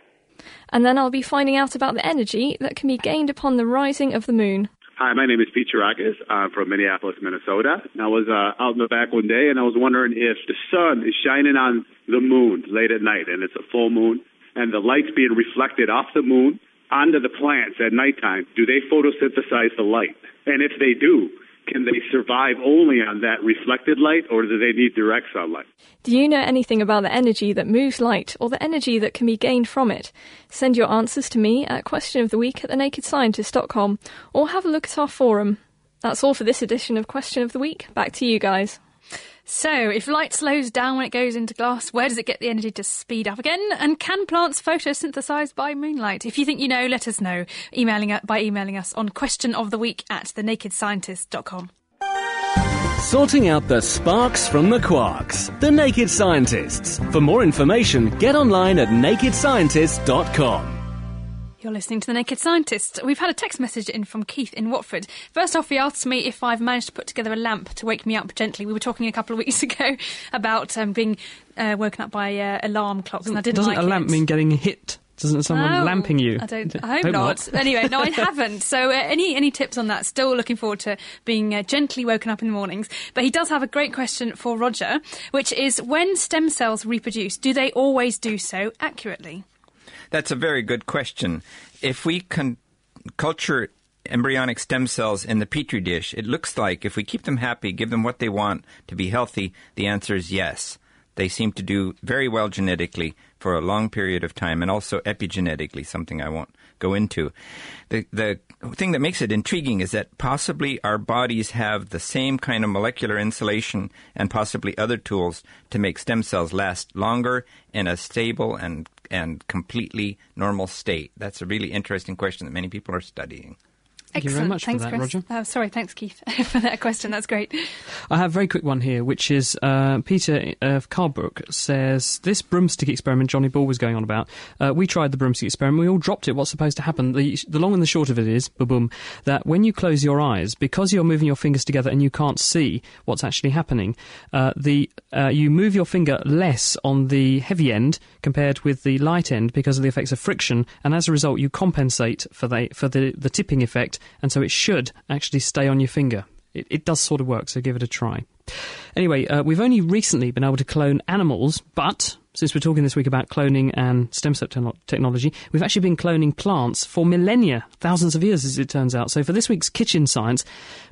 And then I'll be finding out about the energy that can be gained upon the rising of the moon. Hi, my name is Pete Chirakis. I'm from Minneapolis, Minnesota. And I was uh, out in the back one day and I was wondering if the sun is shining on the moon late at night and it's a full moon and the light's being reflected off the moon onto the plants at nighttime. Do they photosynthesize the light? And if they do, can they survive only on that reflected light or do they need direct sunlight? Do you know anything about the energy that moves light or the energy that can be gained from it? Send your answers to me at questionoftheweek at thenakedscientist.com or have a look at our forum. That's all for this edition of Question of the Week. Back to you guys. So, if light slows down when it goes into glass, where does it get the energy to speed up again? And can plants photosynthesize by moonlight? If you think you know, let us know emailing by emailing us on question of the week at thenakedscientist.com. Sorting out the sparks from the quarks. The Naked Scientists. For more information, get online at nakedscientist.com. You're listening to The Naked Scientist. We've had a text message in from Keith in Watford. First off, he asked me if I've managed to put together a lamp to wake me up gently. We were talking a couple of (laughs) weeks ago about um, being uh, woken up by uh, alarm clocks, and I didn't Doesn't like a lamp it. mean getting hit? Doesn't someone Oh, lamping you? I don't. I hope, not. (laughs) anyway, no, I (laughs) haven't. So, uh, any any tips on that? Still looking forward to being uh, gently woken up in the mornings. But he does have a great question for Roger, which is: When stem cells reproduce, do they always do so accurately? That's a very good question. If we can culture embryonic stem cells in the petri dish, it looks like if we keep them happy, give them what they want to be healthy, the answer is yes. They seem to do very well genetically for a long period of time and also epigenetically, something I won't go into. The, the thing that makes it intriguing is that possibly our bodies have the same kind of molecular insulation and possibly other tools to make stem cells last longer in a stable and and completely normal state? That's a really interesting question that many people are studying. Thank you Excellent. very much for thanks, that, Chris. Roger. Oh, sorry, thanks, Keith, (laughs) for that question. That's great. I have a very quick one here, which is uh, Peter of Carbrook says this broomstick experiment Johnny Ball was going on about. Uh, we tried the broomstick experiment. We all dropped it. What's supposed to happen? The, the long and the short of it is, boom, that when you close your eyes, because you're moving your fingers together and you can't see what's actually happening, uh, the uh, you move your finger less on the heavy end compared with the light end because of the effects of friction, and as a result, you compensate for the for the, the tipping effect, and so it should actually stay on your finger. It, it does sort of work, so give it a try. Anyway, uh, we've only recently been able to clone animals, but since we're talking this week about cloning and stem cell techno- technology, we've actually been cloning plants for millennia, thousands of years, as it turns out. So for this week's kitchen science,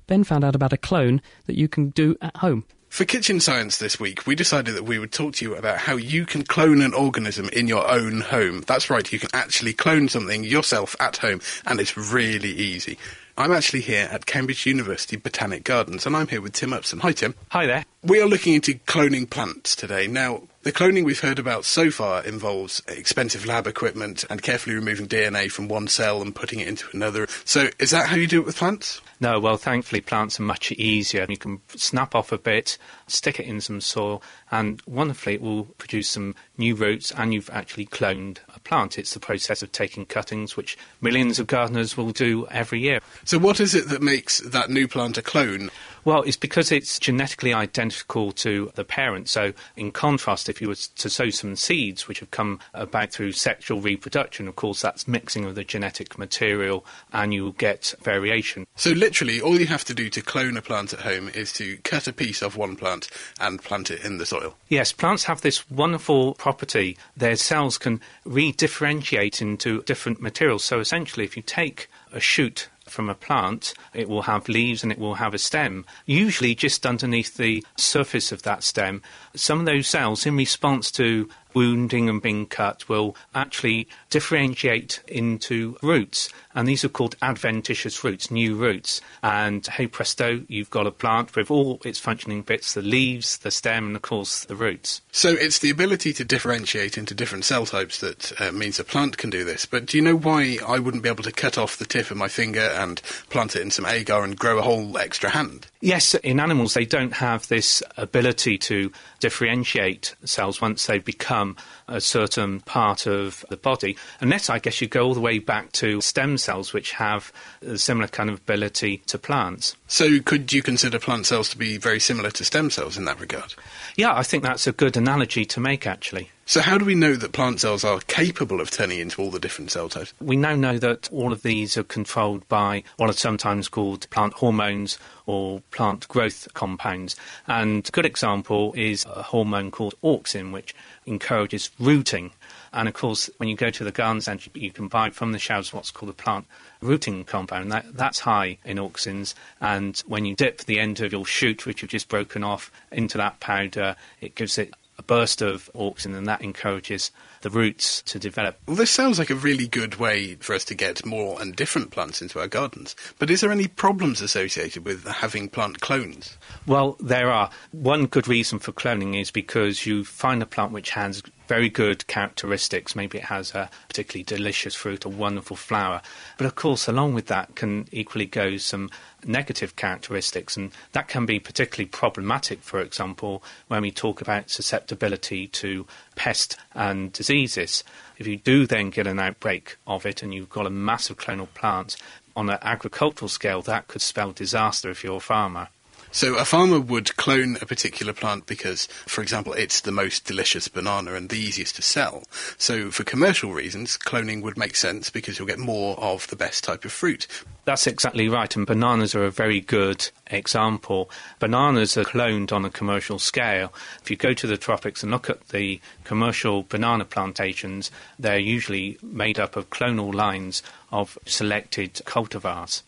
Ben found out about a clone that you can do at home. For Kitchen Science this week, we decided that we would talk to you about how you can clone an organism in your own home. That's right, you can actually clone something yourself at home, and it's really easy. I'm actually here at Cambridge University Botanic Gardens, and I'm here with Tim Upson. Hi, Tim. Hi there. We are looking into cloning plants today. Now, the cloning we've heard about so far involves expensive lab equipment and carefully removing DNA from one cell and putting it into another. So, is that how you do it with plants? No, well, thankfully, plants are much easier. You can snap off a bit, stick it in some soil, and wonderfully, it will produce some new roots, and you've actually cloned a plant. It's the process of taking cuttings, which millions of gardeners will do every year. So, what is it that makes that new plant a clone? Well, it's because it's genetically identical to the parent. So, in contrast, if you were to sow some seeds which have come about through sexual reproduction, of course, that's mixing of the genetic material and you'll get variation. So, literally, all you have to do to clone a plant at home is to cut a piece of one plant and plant it in the soil. Yes, plants have this wonderful property. Their cells can re-differentiate into different materials. So essentially, if you take a shoot from a plant, it will have leaves and it will have a stem, usually just underneath the surface of that stem. Some of those cells, in response to wounding and being cut will actually differentiate into roots. And these are called adventitious roots, new roots. And hey presto, you've got a plant with all its functioning bits the leaves, the stem, and of course the roots. So it's the ability to differentiate into different cell types that uh, means a plant can do this. But do you know why I wouldn't be able to cut off the tip of my finger and plant it in some agar and grow a whole extra hand? Yes, in animals, they don't have this ability to differentiate cells once they've become a certain part of the body, unless I guess you go all the way back to stem cells, which have a similar kind of ability to plants. So could you consider plant cells to be very similar to stem cells in that regard? Yeah, I think that's a good analogy to make, actually. So, how do we know that plant cells are capable of turning into all the different cell types? We now know that all of these are controlled by what are sometimes called plant hormones or plant growth compounds. And a good example is a hormone called auxin, which encourages rooting. And of course, when you go to the garden centre, you can buy from the shelves what's called a plant rooting compound. That, that's high in auxins. And when you dip the end of your shoot, which you've just broken off, into that powder, it gives it a burst of auxin, and that encourages the roots to develop. Well, this sounds like a really good way for us to get more and different plants into our gardens. But is there any problems associated with having plant clones? Well, there are. One good reason for cloning is because you find a plant which has very good characteristics. Maybe it has a particularly delicious fruit, a wonderful flower. But of course, along with that can equally go some negative characteristics, and that can be particularly problematic, for example, when we talk about susceptibility to pest and diseases. If you do then get an outbreak of it and you've got a massive clonal plant, on an agricultural scale, that could spell disaster if you're a farmer. So a farmer would clone a particular plant because, for example, it's the most delicious banana and the easiest to sell. So for commercial reasons, cloning would make sense because you'll get more of the best type of fruit. That's exactly right, and bananas are a very good example. Bananas are cloned on a commercial scale. If you go to the tropics and look at the commercial banana plantations, they're usually made up of clonal lines of selected cultivars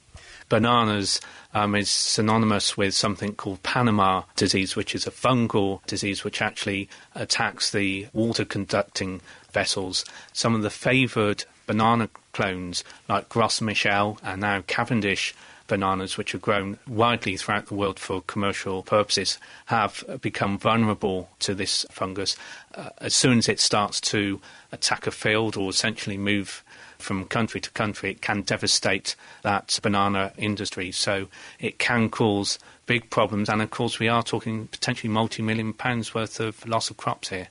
bananas um, is synonymous with something called Panama disease, which is a fungal disease which actually attacks the water conducting vessels. Some of the favoured banana clones, like Gros Michel and now Cavendish bananas, which are grown widely throughout the world for commercial purposes, have become vulnerable to this fungus. Uh, as soon as it starts to attack a field or essentially move from country to country, it can devastate that banana industry. So it can cause big problems. And of course, we are talking potentially multi million pounds worth of loss of crops here.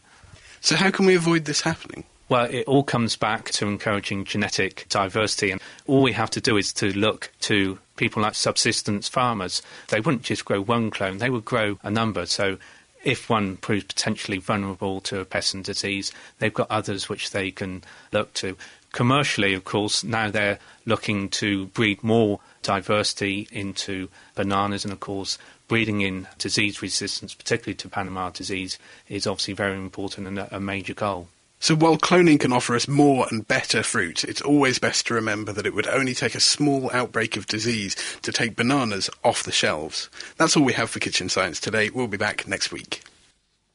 So, how can we avoid this happening? Well, it all comes back to encouraging genetic diversity. And all we have to do is to look to people like subsistence farmers. They wouldn't just grow one clone, they would grow a number. So if one proves potentially vulnerable to a pest and disease, they've got others which they can look to commercially, of course, now they're looking to breed more diversity into bananas, and of course, breeding in disease resistance, particularly to Panama disease, is obviously very important and a major goal. So while cloning can offer us more and better fruit, it's always best to remember that it would only take a small outbreak of disease to take bananas off the shelves. That's all we have for Kitchen Science today. We'll be back next week.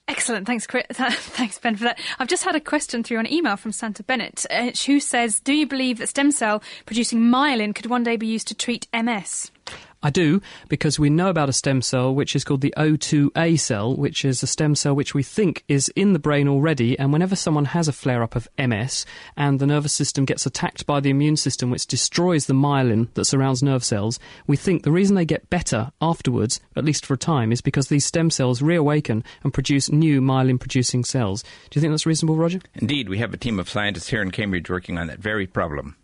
Excellent. Thanks, Chris. (laughs) Thanks, Ben, for that. I've just had a question through an email from Santa Bennett, uh, who says, Do you believe that stem cell producing myelin could one day be used to treat MS? I do, because we know about a stem cell which is called the O2A cell, which is a stem cell which we think is in the brain already. And whenever someone has a flare up of MS and the nervous system gets attacked by the immune system, which destroys the myelin that surrounds nerve cells, we think the reason they get better afterwards, at least for a time, is because these stem cells reawaken and produce new myelin producing cells. Do you think that's reasonable, Roger? Indeed, we have a team of scientists here in Cambridge working on that very problem.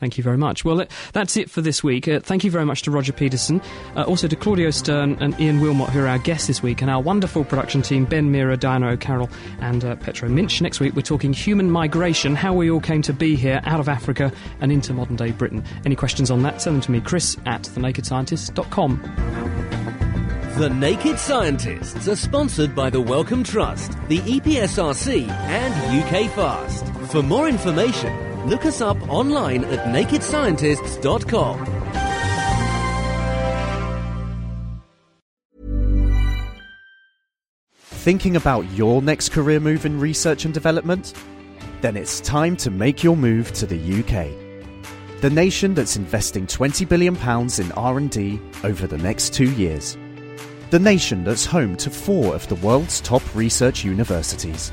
Thank you very much. Well, that's it for this week. Uh, thank you very much to Roger Pedersen, uh, also to Claudio Stern and Ian Wilmut, who are our guests this week, and our wonderful production team Ben Mira, Diana O'Carroll, and uh, Petro Minch. Next week, we're talking human migration, how we all came to be here out of Africa and into modern day Britain. Any questions on that, send them to me, chris at thenakedscientist.com. The Naked Scientists are sponsored by the Wellcome Trust, the EPSRC, and UK Fast. For more information, Look us up online at nakedscientists.com. thinking about your next career move in research and development? Then it's time to make your move to the UK. The nation that's investing 20 billion pounds in R&D over the next 2 years. The nation that's home to 4 of the world's top research universities.